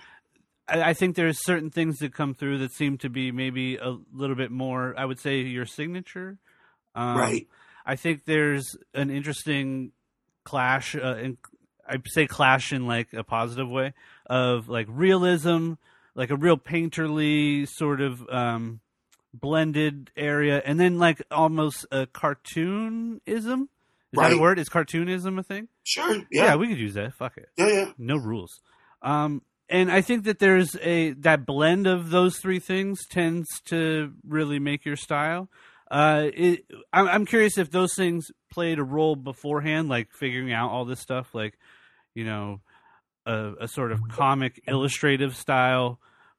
I, I think there's certain things that come through that seem to be maybe a little bit more. I would say your signature. Um, right. I think there's an interesting clash. Uh, in, I say clash in like a positive way of like realism, like a real painterly sort of um, blended area, and then like almost a cartoonism. Is that a Right. word? Is cartoonism a thing? Sure. Yeah, Yeah. we could use that. Fuck it Yeah, yeah. no rules. Um, and I think that there's a that blend of those three things tends to really make your style. Uh, it, I'm, I'm curious if those things played a role beforehand, like figuring out all this stuff, like you know, a, a sort of comic illustrative style.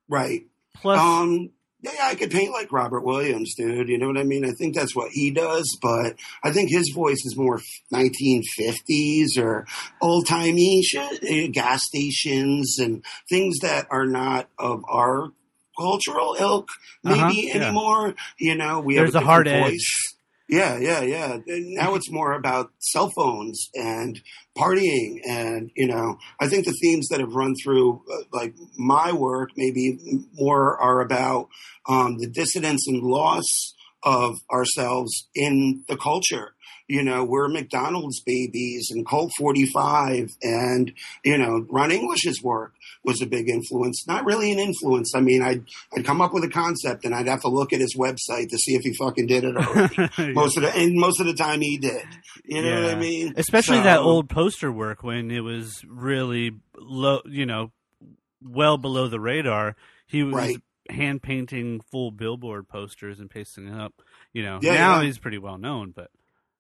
Right. Plus, Um, yeah, I could paint like Robert Williams, dude. You know what I mean? I think that's what he does, but I think his voice is more 1950s or old timey shit, eh, gas stations and things that are not of our cultural ilk, maybe Uh-huh, yeah. anymore. You know, we There's have a a, hard voice. edge. Yeah, yeah, yeah. Now it's more about cell phones and partying, and you know, I think the themes that have run through uh, like my work maybe more are about um, the dissidence and loss of ourselves in the culture. You know, we're McDonald's babies and Colt 45 and, you know, Ron English's work was a big influence. Not really an influence. I mean, I'd, I'd come up with a concept and I'd have to look at his website to see if he fucking did it already. most of the, and most of the time he did. You know what I mean? especially that old poster work when it was really low, you know, well below the radar. He was Right. hand painting full billboard posters and pasting it up. You know, Yeah, now yeah. he's pretty well known, but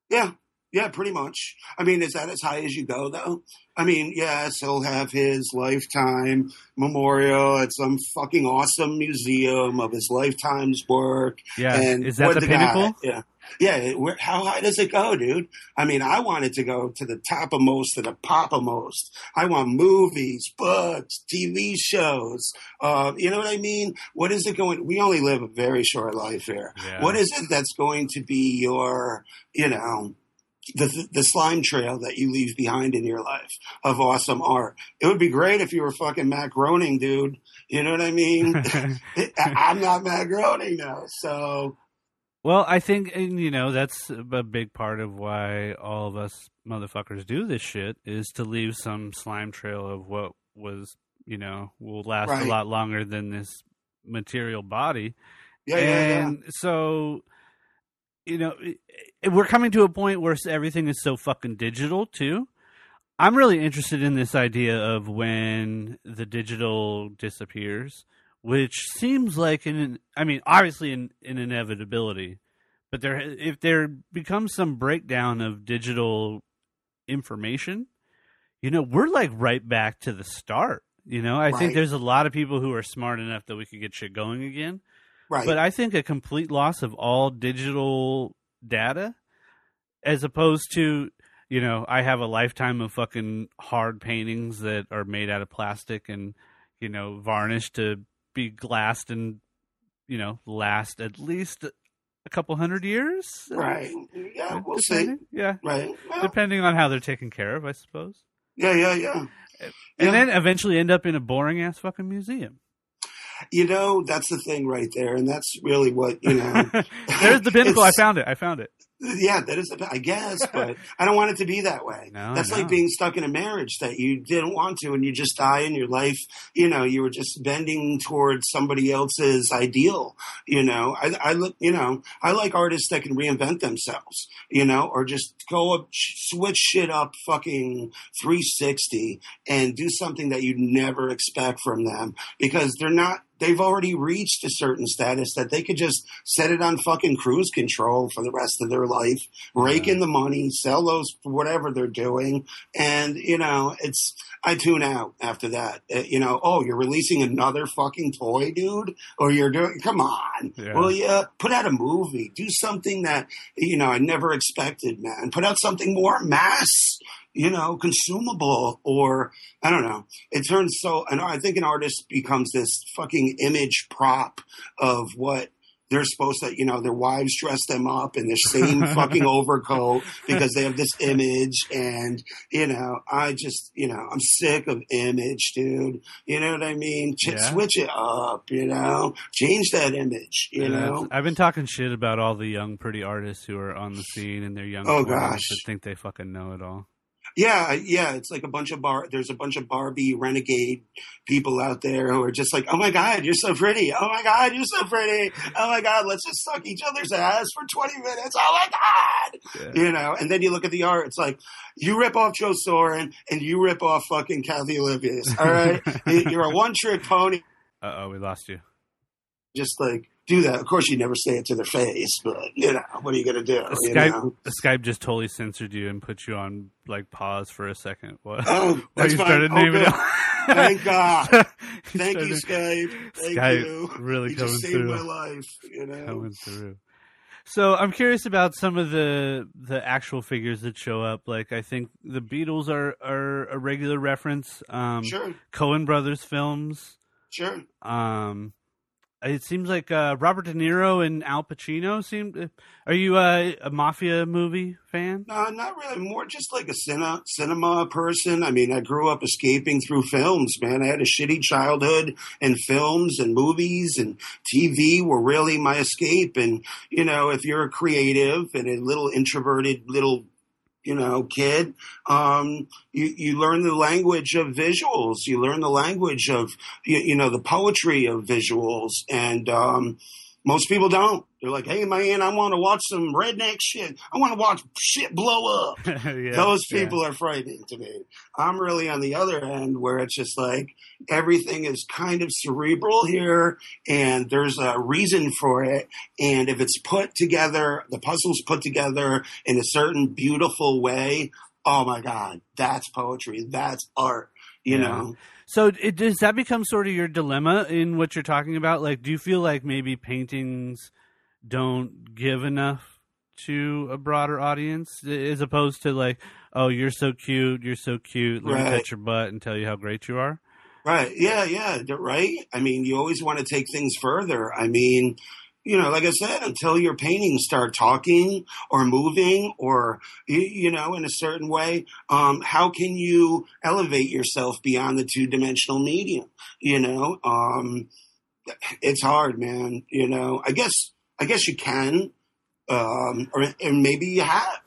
Yeah, yeah, pretty much. I mean, is that as high as you go, though? I mean, yes, he'll have his lifetime memorial at some fucking awesome museum of his lifetime's work. yeah, and is that the the guy- pinnacle? yeah. Yeah, where, how high does it go, dude? I mean, I want it to go to the top of most, to the pop of most. I want movies, books, TV shows. Uh, you know what I mean? What is it going? We only live a very short life here. Yeah. What is it that's going to be your, you know, the the slime trail that you leave behind in your life of awesome art. It would be great if you were fucking Matt Groening, dude. You know what I mean? I'm not Matt Groening though, so. Well, I think and you know that's a big part of why all of us motherfuckers do this shit is to leave some slime trail of what was you know will last Right. a lot longer than this material body. Yeah, yeah, and so you know we're coming to a point where everything is so fucking digital too i'm really interested in this idea of when the digital disappears which seems like an i mean obviously an, an inevitability but there if there becomes some breakdown of digital information you know we're like right back to the start you know i think there's a lot of people who are smart enough that we could get shit going again Right. but I think a complete loss of all digital data, as opposed to, you know, I have a lifetime of fucking hard paintings that are made out of plastic and, you know, varnished to be glassed and, you know, last at least a couple hundred years. right. Yeah, we'll see. Yeah. Right. Well, Depending on how they're taken care of, I suppose. yeah, yeah, yeah. And Yeah. then eventually end up in a boring ass fucking museum. You know, that's the thing right there, and that's really what you know. There's the pinnacle. I found it. I found it. Yeah, that is, the, I guess, but I don't want it to be that way. No, That's no. like being stuck in a marriage that you didn't want to, and you just die in your life. You know, you were just bending towards somebody else's ideal. You know, I, I look, you know, I like artists that can reinvent themselves. You know, or just go up, switch shit up, fucking 360, and do something that you'd never expect from them because they're not. They've already reached a certain status that they could just set it on fucking cruise control for the rest of their life rake Yeah. in the money, sell those whatever they're doing, and you know, it's I tune out after that. Uh, you know, oh, you're releasing another fucking toy, dude, or you're doing. Come on, Yeah. well, yeah, put out a movie, do something that you know I never expected, man. Put out something more mass. You know, consumable, or I don't know. It turns so, and I think an artist becomes this fucking image prop of what they're supposed to, you know, their wives dress them up in the same fucking overcoat because they have this image. And, you know, I just, you know, I'm sick of image, dude. You know what I mean? Ch- Yeah. Switch it up, you know, change that image, you Yeah, know? I've been talking shit about all the young, pretty artists who are on the scene and they're young. Oh, gosh. that think they fucking know it all. Yeah, yeah, it's like a bunch of bar. There's a bunch of Barbie renegade people out there who are just like, "Oh my god, you're so pretty! Oh my god, you're so pretty! Oh my god, let's just suck each other's ass for 20 minutes! Oh my god!" Yeah. You know, and then you look at the art. It's like you rip off Joe Sorren and you rip off fucking Kathie Olivas. All right, you're a one trick pony. Uh oh, we lost you. Just like do that. Of course, you never say it to their face, but you know, what are you gonna do? You Skype, know? Skype just totally censored you and put you on like pause for a second. What? Oh, that's you fine. started Oh, naming it. Thank God. You Thank you, Skype. Thank Skype you. really you coming just saved through. my life. You know. coming through. So I'm curious about some of the the actual figures that show up. Like I think the Beatles are are a regular reference. Um, Sure, Coen Brothers films. sure. Um, it seems like uh, Robert De Niro and Al Pacino seem. Are you uh, a mafia movie fan? No, not really. More just like a cinema person. I mean, I grew up escaping through films, man. I had a shitty childhood, and films and movies and TV were really my escape. And you know, if you're a creative and a little introverted little you know, kid, um, you, you learn the language of visuals. You learn the language of, you, you know, the poetry of visuals. And, um, most people don't. They're like, hey, man, I want to watch some redneck shit. I want to watch shit blow up. Yeah, Those yeah. people are frightening to me. I'm really on the other end where it's just like everything is kind of cerebral here and there's a reason for it. And if it's put together, the puzzle's put together in a certain beautiful way, oh my God, that's poetry. That's art, you Yeah. know? So it, does that become sort of your dilemma in what you're talking about? Like, do you feel like maybe paintings don't give enough to a broader audience as opposed to like, oh, you're so cute, you're so cute, let me Right. touch your butt and tell you how great you are? Right. Yeah. Yeah. Right. I mean, you always want to take things further. I mean, you know, like I said, until your paintings start talking or moving or, you, you know, in a certain way, um, how can you elevate yourself beyond the two dimensional medium? You know, um, it's hard, man. You know, I guess, I guess you can, um, or, and maybe you have,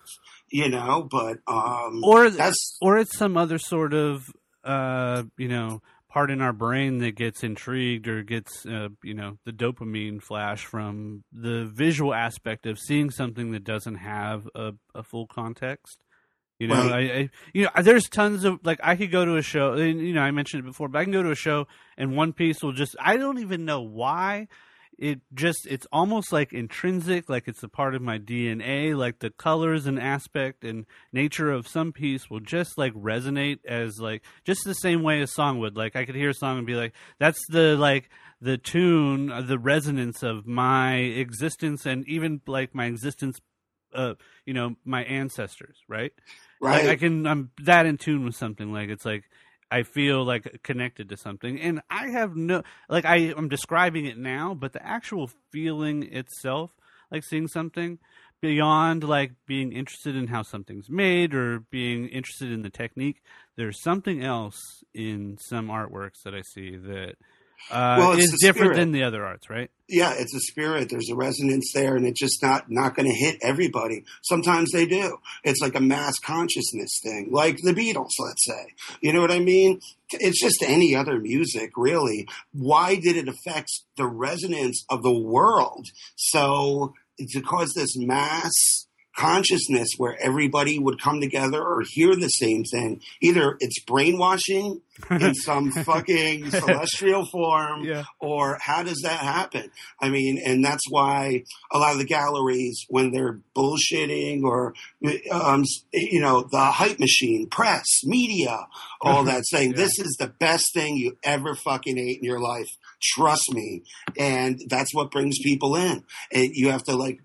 you know, but, um, or that's, or it's some other sort of, uh, you know, part in our brain that gets intrigued or gets uh, you know the dopamine flash from the visual aspect of seeing something that doesn't have a, a full context you know Right. I, I you know there's tons of like i could go to a show and you know i mentioned it before but i can go to a show and one piece will just i don't even know why it just it's almost like intrinsic like it's a part of my dna like the colors and aspect and nature of some piece will just like resonate as like just the same way a song would like i could hear a song and be like that's the like the tune uh, the resonance of my existence and even like my existence uh you know my ancestors right right. like I can I'm that in tune with something. Like it's like I feel like connected to something, and I have no like I I'm describing it now, but the actual feeling itself, like seeing something beyond like being interested in how something's made or being interested in the technique, there's something else in some artworks that I see that uh, Well, it's is different spirit. than the other arts, right? yeah, it's a spirit. There's a resonance there, and it's just not not going to hit everybody. Sometimes they do. It's like a mass consciousness thing, like the Beatles, let's say. You know what I mean? It's just any other music, really. Why did it affect the resonance of the world? So to cause this mass consciousness where everybody would come together or hear the same thing. Either it's brainwashing in some fucking celestial form, Yeah. or how does that happen? I mean, and that's why a lot of the galleries, when they're bullshitting or, um, you know, the hype machine, press, media, all that saying, Yeah. this is the best thing you ever fucking ate in your life. Trust me. And that's what brings people in. And you have to like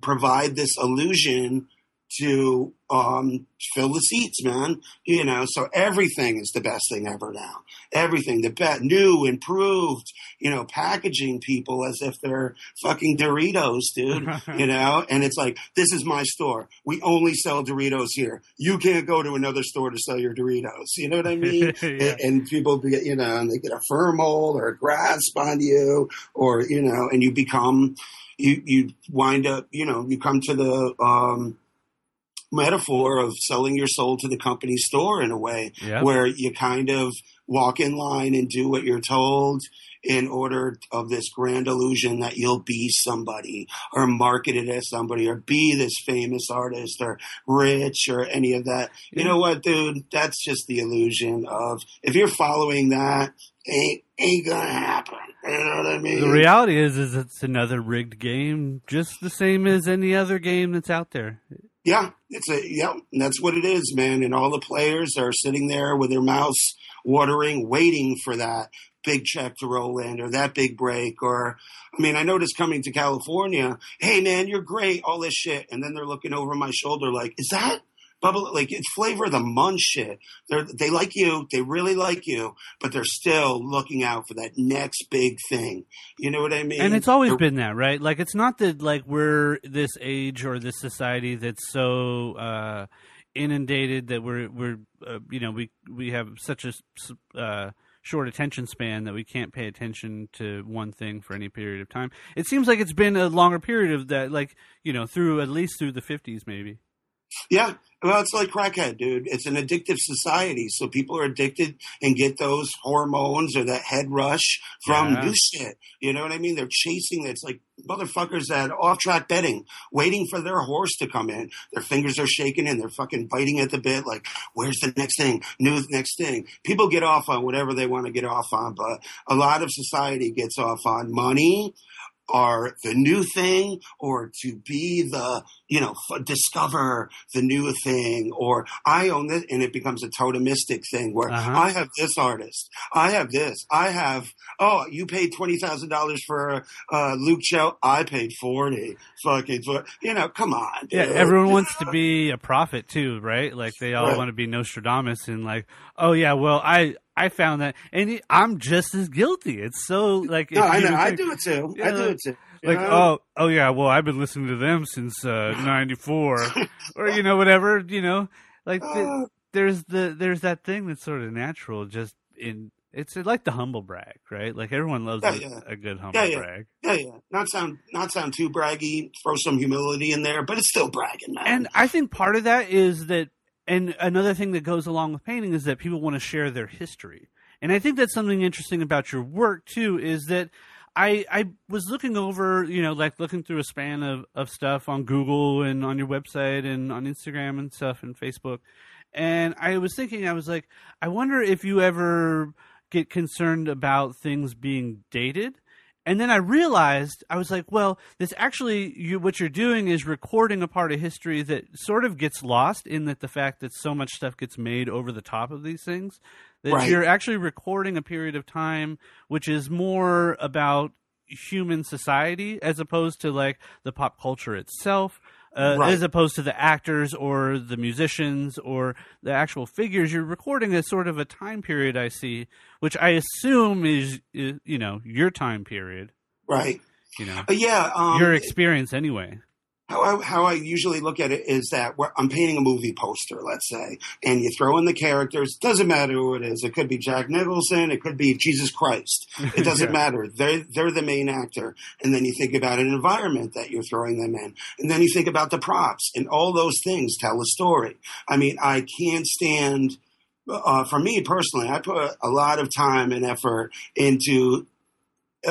provide this illusion to um, fill the seats, man. You know, so everything is the best thing ever now. Everything, the best, new, improved. You know, packaging people as if they're fucking Doritos, dude. you know, and it's like this is my store. We only sell Doritos here. You can't go to another store to sell your Doritos. You know what I mean? Yeah. and, and people get you know and they get a firm hold or a grasp on you or you know and you become you you wind up you know you come to the um metaphor of selling your soul to the company store in a way Yeah. where you kind of walk in line and do what you're told in order of this grand illusion that you'll be somebody or marketed as somebody or be this famous artist or rich or any of that. You know what, dude? That's just the illusion of if you're following that, ain't ain't gonna happen. You know what I mean? The reality is, is it's another rigged game, just the same as any other game that's out there. Yeah, it's a yeah, that's what it is, man. And all the players are sitting there with their mouths watering, waiting for that big check to roll in or that big break. Or, I mean, I noticed coming to California, hey man, you're great, all this shit, and then they're looking over my shoulder like, is that? Bubble, like it's flavor of the month shit. They're, they like you, they really like you, but they're still looking out for that next big thing. You know what I mean? and it's always They're- been that right like it's not that like we're this age or this society that's so uh inundated that we're we're uh, you know we we have such a uh short attention span that we can't pay attention to one thing for any period of time it seems like it's been a longer period of that like you know through at least through the 50s maybe Yeah. Well, it's like crackhead, dude. It's an addictive society. So people are addicted and get those hormones or that head rush from Yeah. new shit. You know what I mean? They're chasing It's like motherfuckers at off track betting, waiting for their horse to come in. Their fingers are shaking and they're fucking biting at the bit. Like, where's the next thing? New next thing. People get off on whatever they want to get off on, but a lot of society gets off on money, or the new thing or to be the you know f- discover the new thing or i own this and it becomes a totemistic thing where Uh-huh. i have this artist i have this i have oh you paid $20000 for uh luke Chueh. i paid 40 fucking for you know come on Yeah, everyone wants to be a prophet too, right? Like they all Right. want to be Nostradamus and like, oh yeah, well I I found that, and I'm just as guilty. It's so like no i know i do it too i do it too like know? oh oh yeah well i've been listening to them since uh 94 or you know whatever you know like the, Uh, there's the there's that thing that's sort of natural just in it's like the humble brag right like everyone loves Yeah, a, yeah. a good humble yeah. brag yeah, yeah. Not sound not sound too braggy. Throw some humility in there, but it's still bragging, man. and i think part of that is that and another thing that goes along with painting is that people want to share their history and i think that's something interesting about your work too is that I, I was looking over, you know, like looking through a span of, of stuff on Google and on your website and on Instagram and stuff and Facebook. And I was thinking, I was like, I wonder if you ever get concerned about things being dated. And then I realized I was like, well, this actually you what you're doing is recording a part of history that sort of gets lost in that the fact that so much stuff gets made over the top of these things that Right. you're actually recording a period of time which is more about human society as opposed to like the pop culture itself uh, Right. as opposed to the actors or the musicians or the actual figures you're recording a sort of a time period i see which i assume is, is you know your time period right. you know But yeah, um, your experience anyway how I, how I usually look at it is that I'm painting a movie poster, let's say, and you throw in the characters. Doesn't matter who it is. It could be Jack Nicholson. It could be Jesus Christ. It doesn't Yeah. matter. They're they're the main actor, and then you think about an environment that you're throwing them in, and then you think about the props, and all those things tell a story. I mean, I can't stand. Uh, for me personally, I put a lot of time and effort into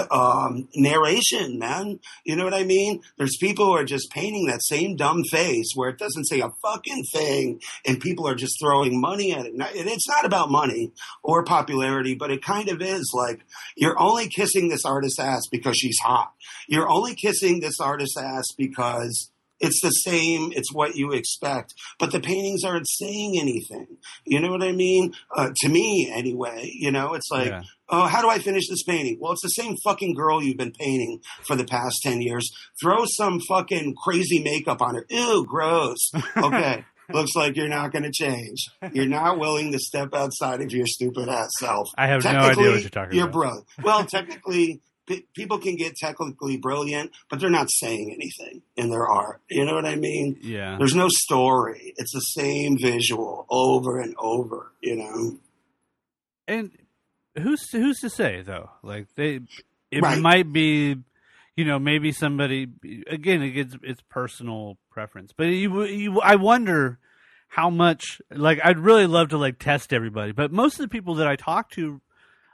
um, narration, man. You know what I mean? There's people who are just painting that same dumb face where it doesn't say a fucking thing, and people are just throwing money at it. And it's not about money or popularity, but it kind of is like you're only kissing this artist's ass because she's hot. You're only kissing this artist's ass because it's the same. It's what you expect, but the paintings aren't saying anything. You know what I mean? Uh, to me, anyway. You know, it's like yeah. oh, how do I finish this painting? Well, it's the same fucking girl you've been painting for the past 10 years. Throw some fucking crazy makeup on her. Ew, gross. Okay. Looks like you're not going to change. You're not willing to step outside of your stupid ass self. i have no idea what you're talking about. you're about brilliant. Well, technically, p- people can get technically brilliant, but they're not saying anything in their art. You know what I mean? yeah There's no story. It's the same visual over and over, you know? and who's who's to say though like they it Right. might be you know maybe somebody again it gets it's personal preference but you, you i wonder how much like i'd really love to like test everybody but most of the people that i talk to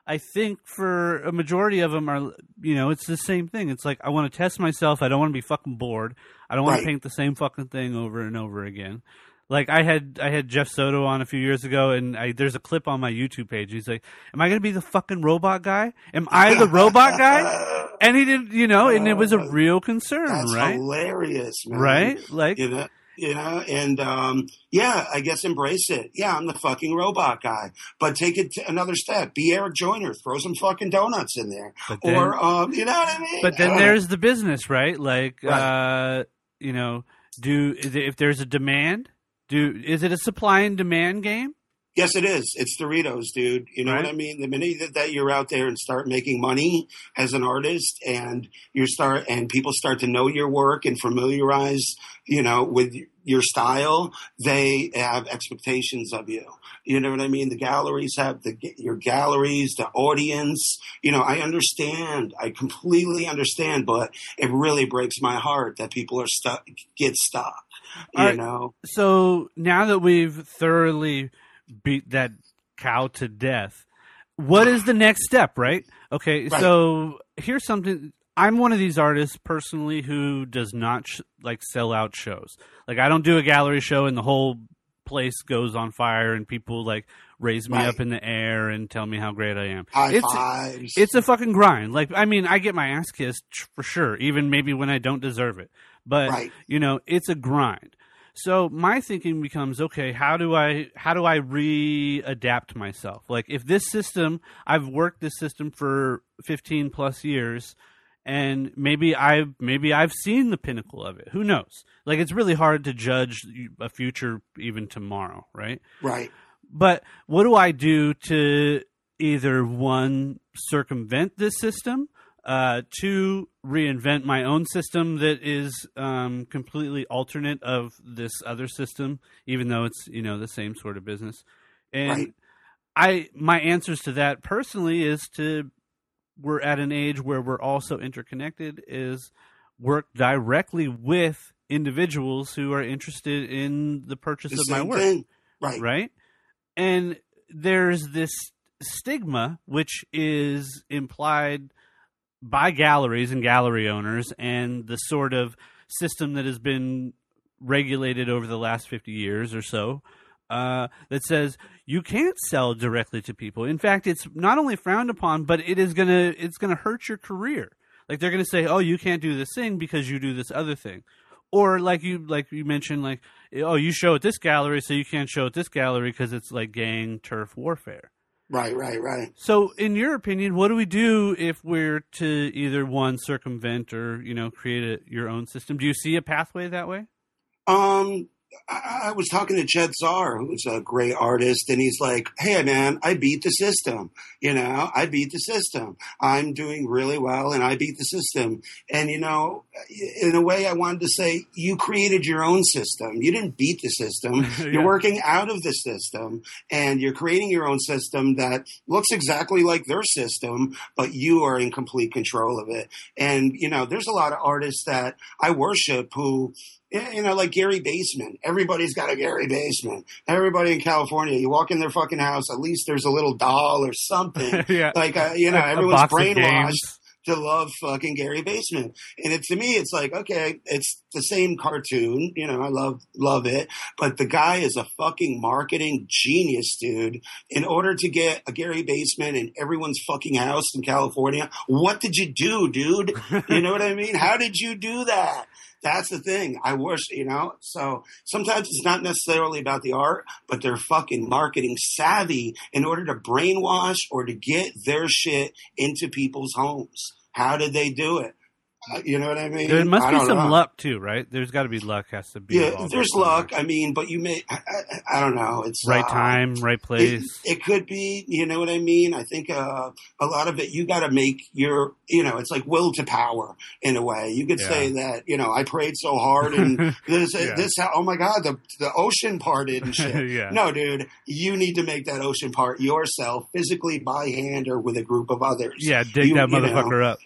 i think for a majority of them are you know it's the same thing it's like i want to test myself i don't want to be fucking bored i don't want Right. to paint the same fucking thing over and over again like I had I had Jeff Soto on a few years ago, and I, there's a clip on my YouTube page. He's like, "Am I going to be the fucking robot guy? Am I the robot guy?" And he didn't, you know, and it was a real concern, That's right? hilarious, man. Right? Like, You know, you know, and um, yeah, I guess embrace it. Yeah, I'm the fucking robot guy, but take it another step. Be Eric Joyner. Throw some fucking donuts in there, then, or um, you know what I mean. but then Uh, there's the business, right? Like, Right. uh, you know, do if there's a demand, do is it a supply and demand game? Yes, it is. It's Doritos, dude. You know Right. what I mean? The minute that, that you're out there and start making money as an artist and you start and people start to know your work and familiarize, you know, with your style, they have expectations of you. You know what I mean? The galleries have the your galleries, the audience. You know, I understand. I completely understand, but it really breaks my heart that people are stuck, get stuck. You right. know, So now that we've thoroughly beat that cow to death, what is the next step, right? Okay, Right. so here's something. I'm one of these artists personally who does not sh- like sell out shows. Like I don't do a gallery show and the whole place goes on fire and people like raise me Right. up in the air and tell me how great I am. high It's- fives. It's a fucking grind. Like I mean, I get my ass kissed for sure, even maybe when I don't deserve it. But right. you know it's a grind so my thinking becomes okay how do i how do i readapt myself? Like if this system i've worked this system for 15 plus years and maybe i've maybe i've seen the pinnacle of it. Who knows? Like it's really hard to judge a future even tomorrow right? Right. but what do I do to either one circumvent this system, Uh, two, reinvent my own system that is um, completely alternate of this other system, even though it's you know the same sort of business. And Right. I my answers to that personally is to we're at an age where we're also interconnected. Is work directly with individuals who are interested in the purchase The of my work thing. Right. right? And there's this stigma which is implied by galleries and gallery owners and the sort of system that has been regulated over the last 50 years or so uh, that says you can't sell directly to people. In fact, it's not only frowned upon, but it is gonna it's gonna hurt your career. Like they're gonna say, "Oh, you can't do this thing because you do this other thing," or like you like you mentioned, like, "Oh, you show at this gallery, so you can't show at this gallery because it's like gang turf warfare." Right. Right. Right. So, in your opinion, what do we do if we're to either one circumvent or you know create a, your own system? Do you see a pathway that way? Um, I, I was talking to Chet Zar, who's a great artist, and he's like, "Hey, man, I beat the system. You know, I beat the system. I'm doing really well, and I beat the system. And you know, in a way, I wanted to say, you created your own system. You didn't beat the system. Yeah. You're working out of the system, and you're creating your own system that looks exactly like their system, but you are in complete control of it. And you know, there's a lot of artists that I worship who you know, like Gary Baseman. Everybody's got a Gary Baseman. Everybody in California, you walk in their fucking house, at least there's a little doll or something. yeah, like, uh, you know, A- everyone's brainwashed to love fucking Gary Baseman. And it, to me, it's like, okay, it's the same cartoon. You know, I love, love it. But the guy is a fucking marketing genius, dude. In order to get a Gary Baseman in everyone's fucking house in California, what did you do, dude? You know what I mean? How did you do that? That's the thing. I wish, you know, so sometimes it's not necessarily about the art, but they're fucking marketing savvy in order to brainwash or to get their shit into people's homes. How did they do it? You know what I mean? There must be some know. luck too, right? There's got to be luck. Has to be Yeah, there's somewhere. luck. I mean, but you may, I, I, I don't know. It's Right uh, time, right place. it could be, you know what I mean? I think uh, a lot of it, you got to make your, you know, it's like will to power in a way. You could Yeah. say that, you know, I prayed so hard and this, Yeah. this, oh my God, the, the ocean parted and shit. yeah. No, dude, you need to make that ocean part yourself, physically by hand or with a group of others. Yeah, dig You- that you know, motherfucker up.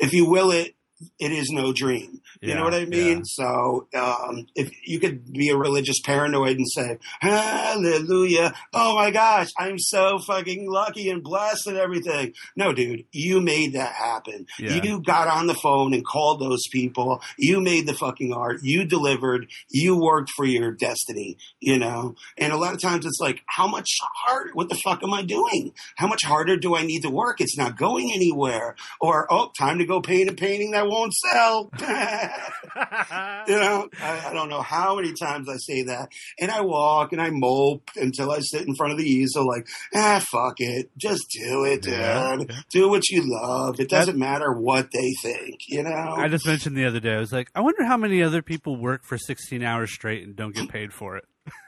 If you will it, it is no dream. You Yeah, know what I mean? yeah. So, um, if you could be a religious paranoid and say, Hallelujah, oh my gosh, I'm so fucking lucky and blessed and everything. No, dude, you made that happen. Yeah. You got on the phone and called those people. You made the fucking art. You delivered. You worked for your destiny, you know? And a lot of times it's like, how much harder? What the fuck am I doing? How much harder do I need to work? It's not going anywhere. Or, oh, time to go paint a painting that won't sell. you know, I, I don't know how many times I say that. And I walk and I mope until I sit in front of the easel, like, ah, fuck it. Just do it, dude. Yeah. Do what you love. It doesn't matter what they think, you know? I just mentioned the other day. I was like, I wonder how many other people work for 16 hours straight and don't get paid for it.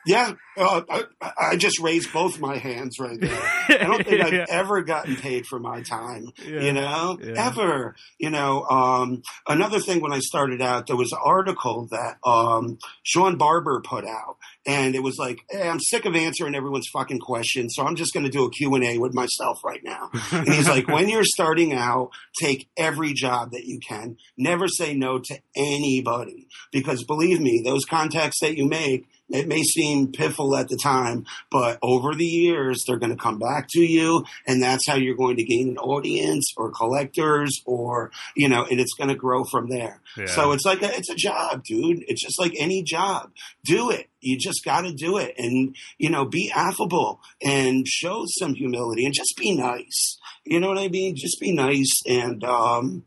Yeah. Uh, I, I just raised both my hands right there. I don't think I've ever gotten paid for my time. Yeah. You know, Yeah. ever. You know, um, another thing when I started out, there was an article that um, Shawn Barber put out, and it was like, hey, I'm sick of answering everyone's fucking questions, so I'm just going to do a Q and A with myself right now. And he's like, when you're starting out, take every job that you can. Never say no to anybody, because believe me, those contacts that you make. It may seem piffle at the time, but over the years, they're going to come back to you, and that's how you're going to gain an audience or collectors, or you know, and it's going to grow from there. Yeah. So it's like a, it's a job, dude. It's just like any job. Do it. You just got to do it, and you know, be affable and show some humility, and just be nice. You know what I mean? Just be nice and um,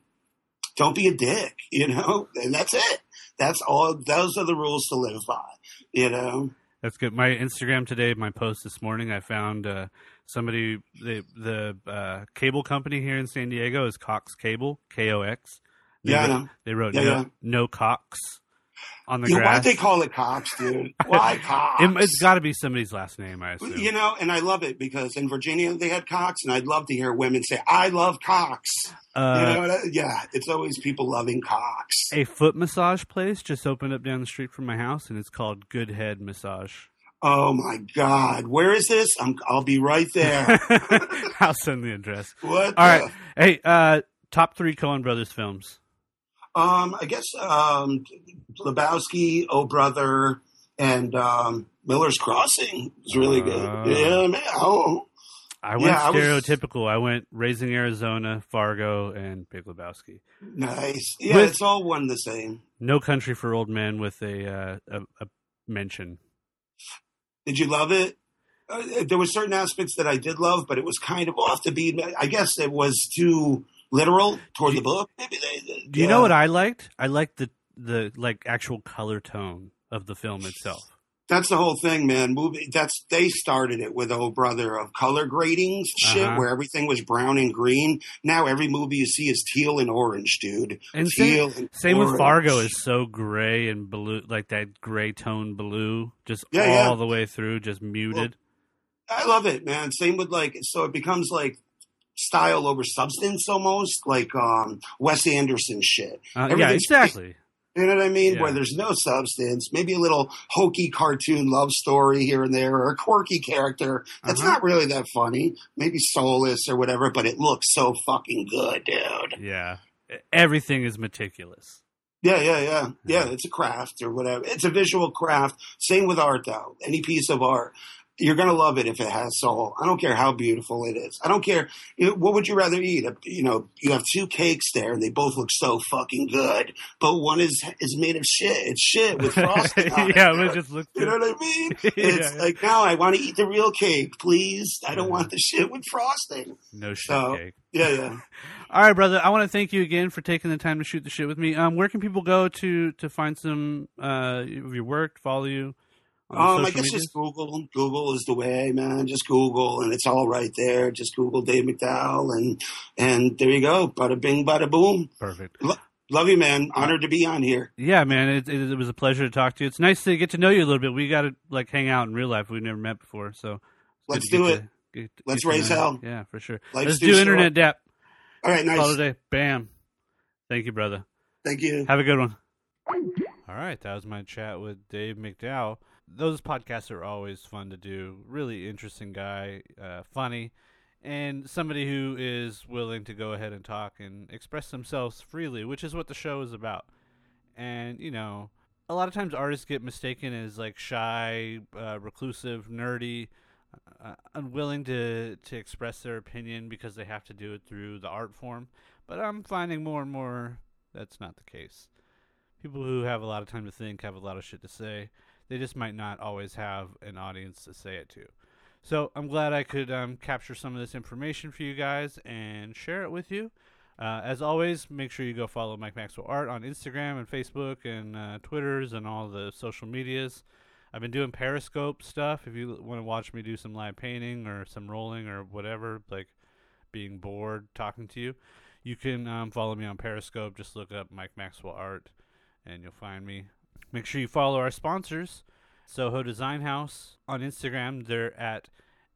don't be a dick. You know, and that's it. That's all. Those are the rules to live by. You know. That's good. My Instagram today, my post this morning, I found uh, somebody the the uh, cable company here in San Diego is Cox Cable, K O X. They Yeah, wrote, they wrote Yeah, no, yeah. no Cox. On the You grass. why'd they call it Cox, dude? Why Cox? It, has got to be somebody's last name, I assume. You know, and I love it because in Virginia they had Cox, and I'd love to hear women say, "I love Cox." uh, you know, I- yeah, it's always people loving Cox. a foot massage place just opened up down the street from my house, and it's called Good Head Massage. Oh my God, where is this? I'm, I'll be right there. I'll send the address. what? All the- right. Hey, uh, top three Coen Brothers films. Um, I guess um, Lebowski, Oh Brother, and um, Miller's Crossing is really good. Uh. yeah, man. Oh, I went Yeah, I was- stereotypical. I went Raising Arizona, Fargo, and Big Lebowski. nice. Yeah, With- it's all one the same. No Country for Old Men with a uh, a, a mention. Did you love it? Uh, there were certain aspects that I did love, but it was kind of off the beat. I guess it was too literal toward Do- the book. Maybe they. Do you know what I liked? I liked the the like actual color tone of the film itself. That's the whole thing, man. Movie. That's they started it with Oh Brother of color gradings shit, Uh-huh. where everything was brown and green. Now every movie you see is teal and orange, dude. And same, teal and same with. Fargo is so gray and blue, like that gray tone blue, just Yeah, all yeah. the way through, just muted. I love it, man. Same with like, so it becomes like style over substance almost, like um Wes Anderson shit. Uh, yeah, exactly. You know what I mean? Yeah. Where there's no substance, maybe a little hokey cartoon love story here and there, or a quirky character that's Uh-huh. not really that funny. Maybe soulless or whatever, but it looks so fucking good, dude. Yeah, everything is meticulous. Yeah, yeah, yeah, yeah. It's a craft or whatever. It's a visual craft. Same with art, though. Any piece of art, you're gonna love it if it has soul. I don't care how beautiful it is. I don't care. What would you rather eat? You know, you have two cakes there, and they both look so fucking good, but one is is made of shit. It's shit with frosting. on it, yeah, dude. it just looks You know what I mean? It's yeah. like now I want to eat the real cake, please. I don't Yeah. want the shit with frosting. No shit So- cake. Yeah, yeah. All right, brother. I want to thank you again for taking the time to shoot the shit with me. Um, where can people go to to find some uh of your work, follow you? Um, I guess medias? just Google. Google is the way, man. Just Google, and it's all right there. Just Google Dave MacDowell, and and there you go. Bada bing, bada boom. perfect. Love you, man. Honored to be on here. Yeah, man, it, it, it was a pleasure to talk to you. It's nice to get to know you a little bit. We got to like hang out in real life. We've never met before, so Let's to do to- it. get- Let's get raise hell. Yeah, for sure. Let's too do internet dap. All right, nice. it a day. Bam. Thank you, brother. Thank you. Have a good one. All right, that was my chat with Dave MacDowell. Those podcasts are always fun to do. Really interesting guy, uh, funny, and somebody who is willing to go ahead and talk and express themselves freely, which is what the show is about. And you know, a lot of times artists get mistaken as like shy, uh, reclusive, nerdy, uh, unwilling to to express their opinion because they have to do it through the art form. But I'm finding more and more that's not the case. People who have a lot of time to think have a lot of shit to say. They just might not always have an audience to say it to. So I'm glad I could um, capture some of this information for you guys and share it with you. Uh, as always, make sure you go follow Mike Maxwell Art on Instagram and Facebook and uh, Twitters and all the social medias. I've been doing Periscope stuff. If you want to watch me do some live painting or some rolling or whatever, like being bored talking to you, you can um, follow me on Periscope. Just look up Mike Maxwell Art and you'll find me. Make sure you follow our sponsors, Soho Design House on Instagram. They're at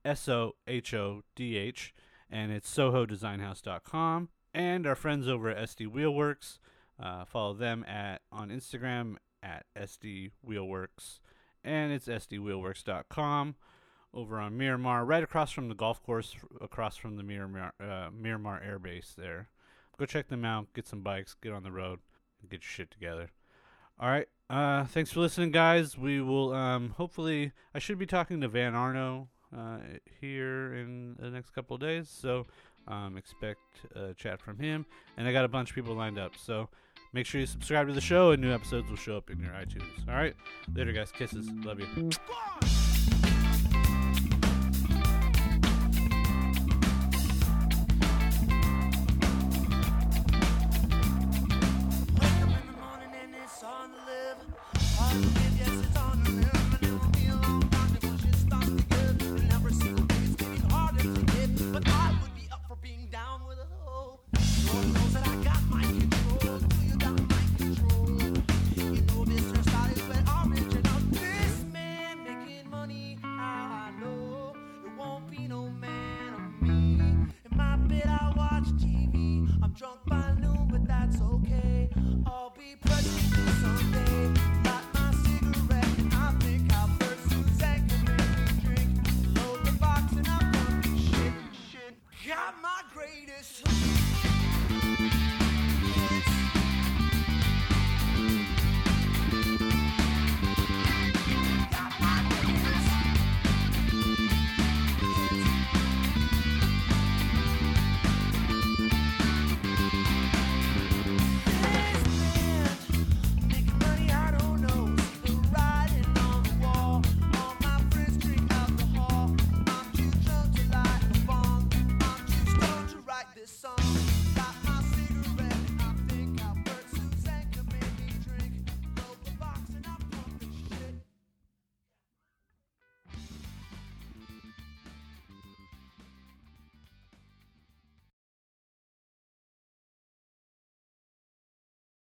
S O H O D H, and it's sohodesignhouse.com. And our friends over at SD Wheelworks, uh, follow them at on Instagram at SD Wheelworks, and it's sdwheelworks.com. Over on Miramar, right across from the golf course, across from the Miramar, uh, Miramar Air Base. There, go check them out. Get some bikes. Get on the road. Get your shit together. All right. Uh, thanks for listening, guys. We will um, hopefully. I should be talking to Van Arno uh, here in the next couple of days, so um, expect a chat from him. And I got a bunch of people lined up, so make sure you subscribe to the show, and new episodes will show up in your iTunes. All right. Later, guys. Kisses. Love you.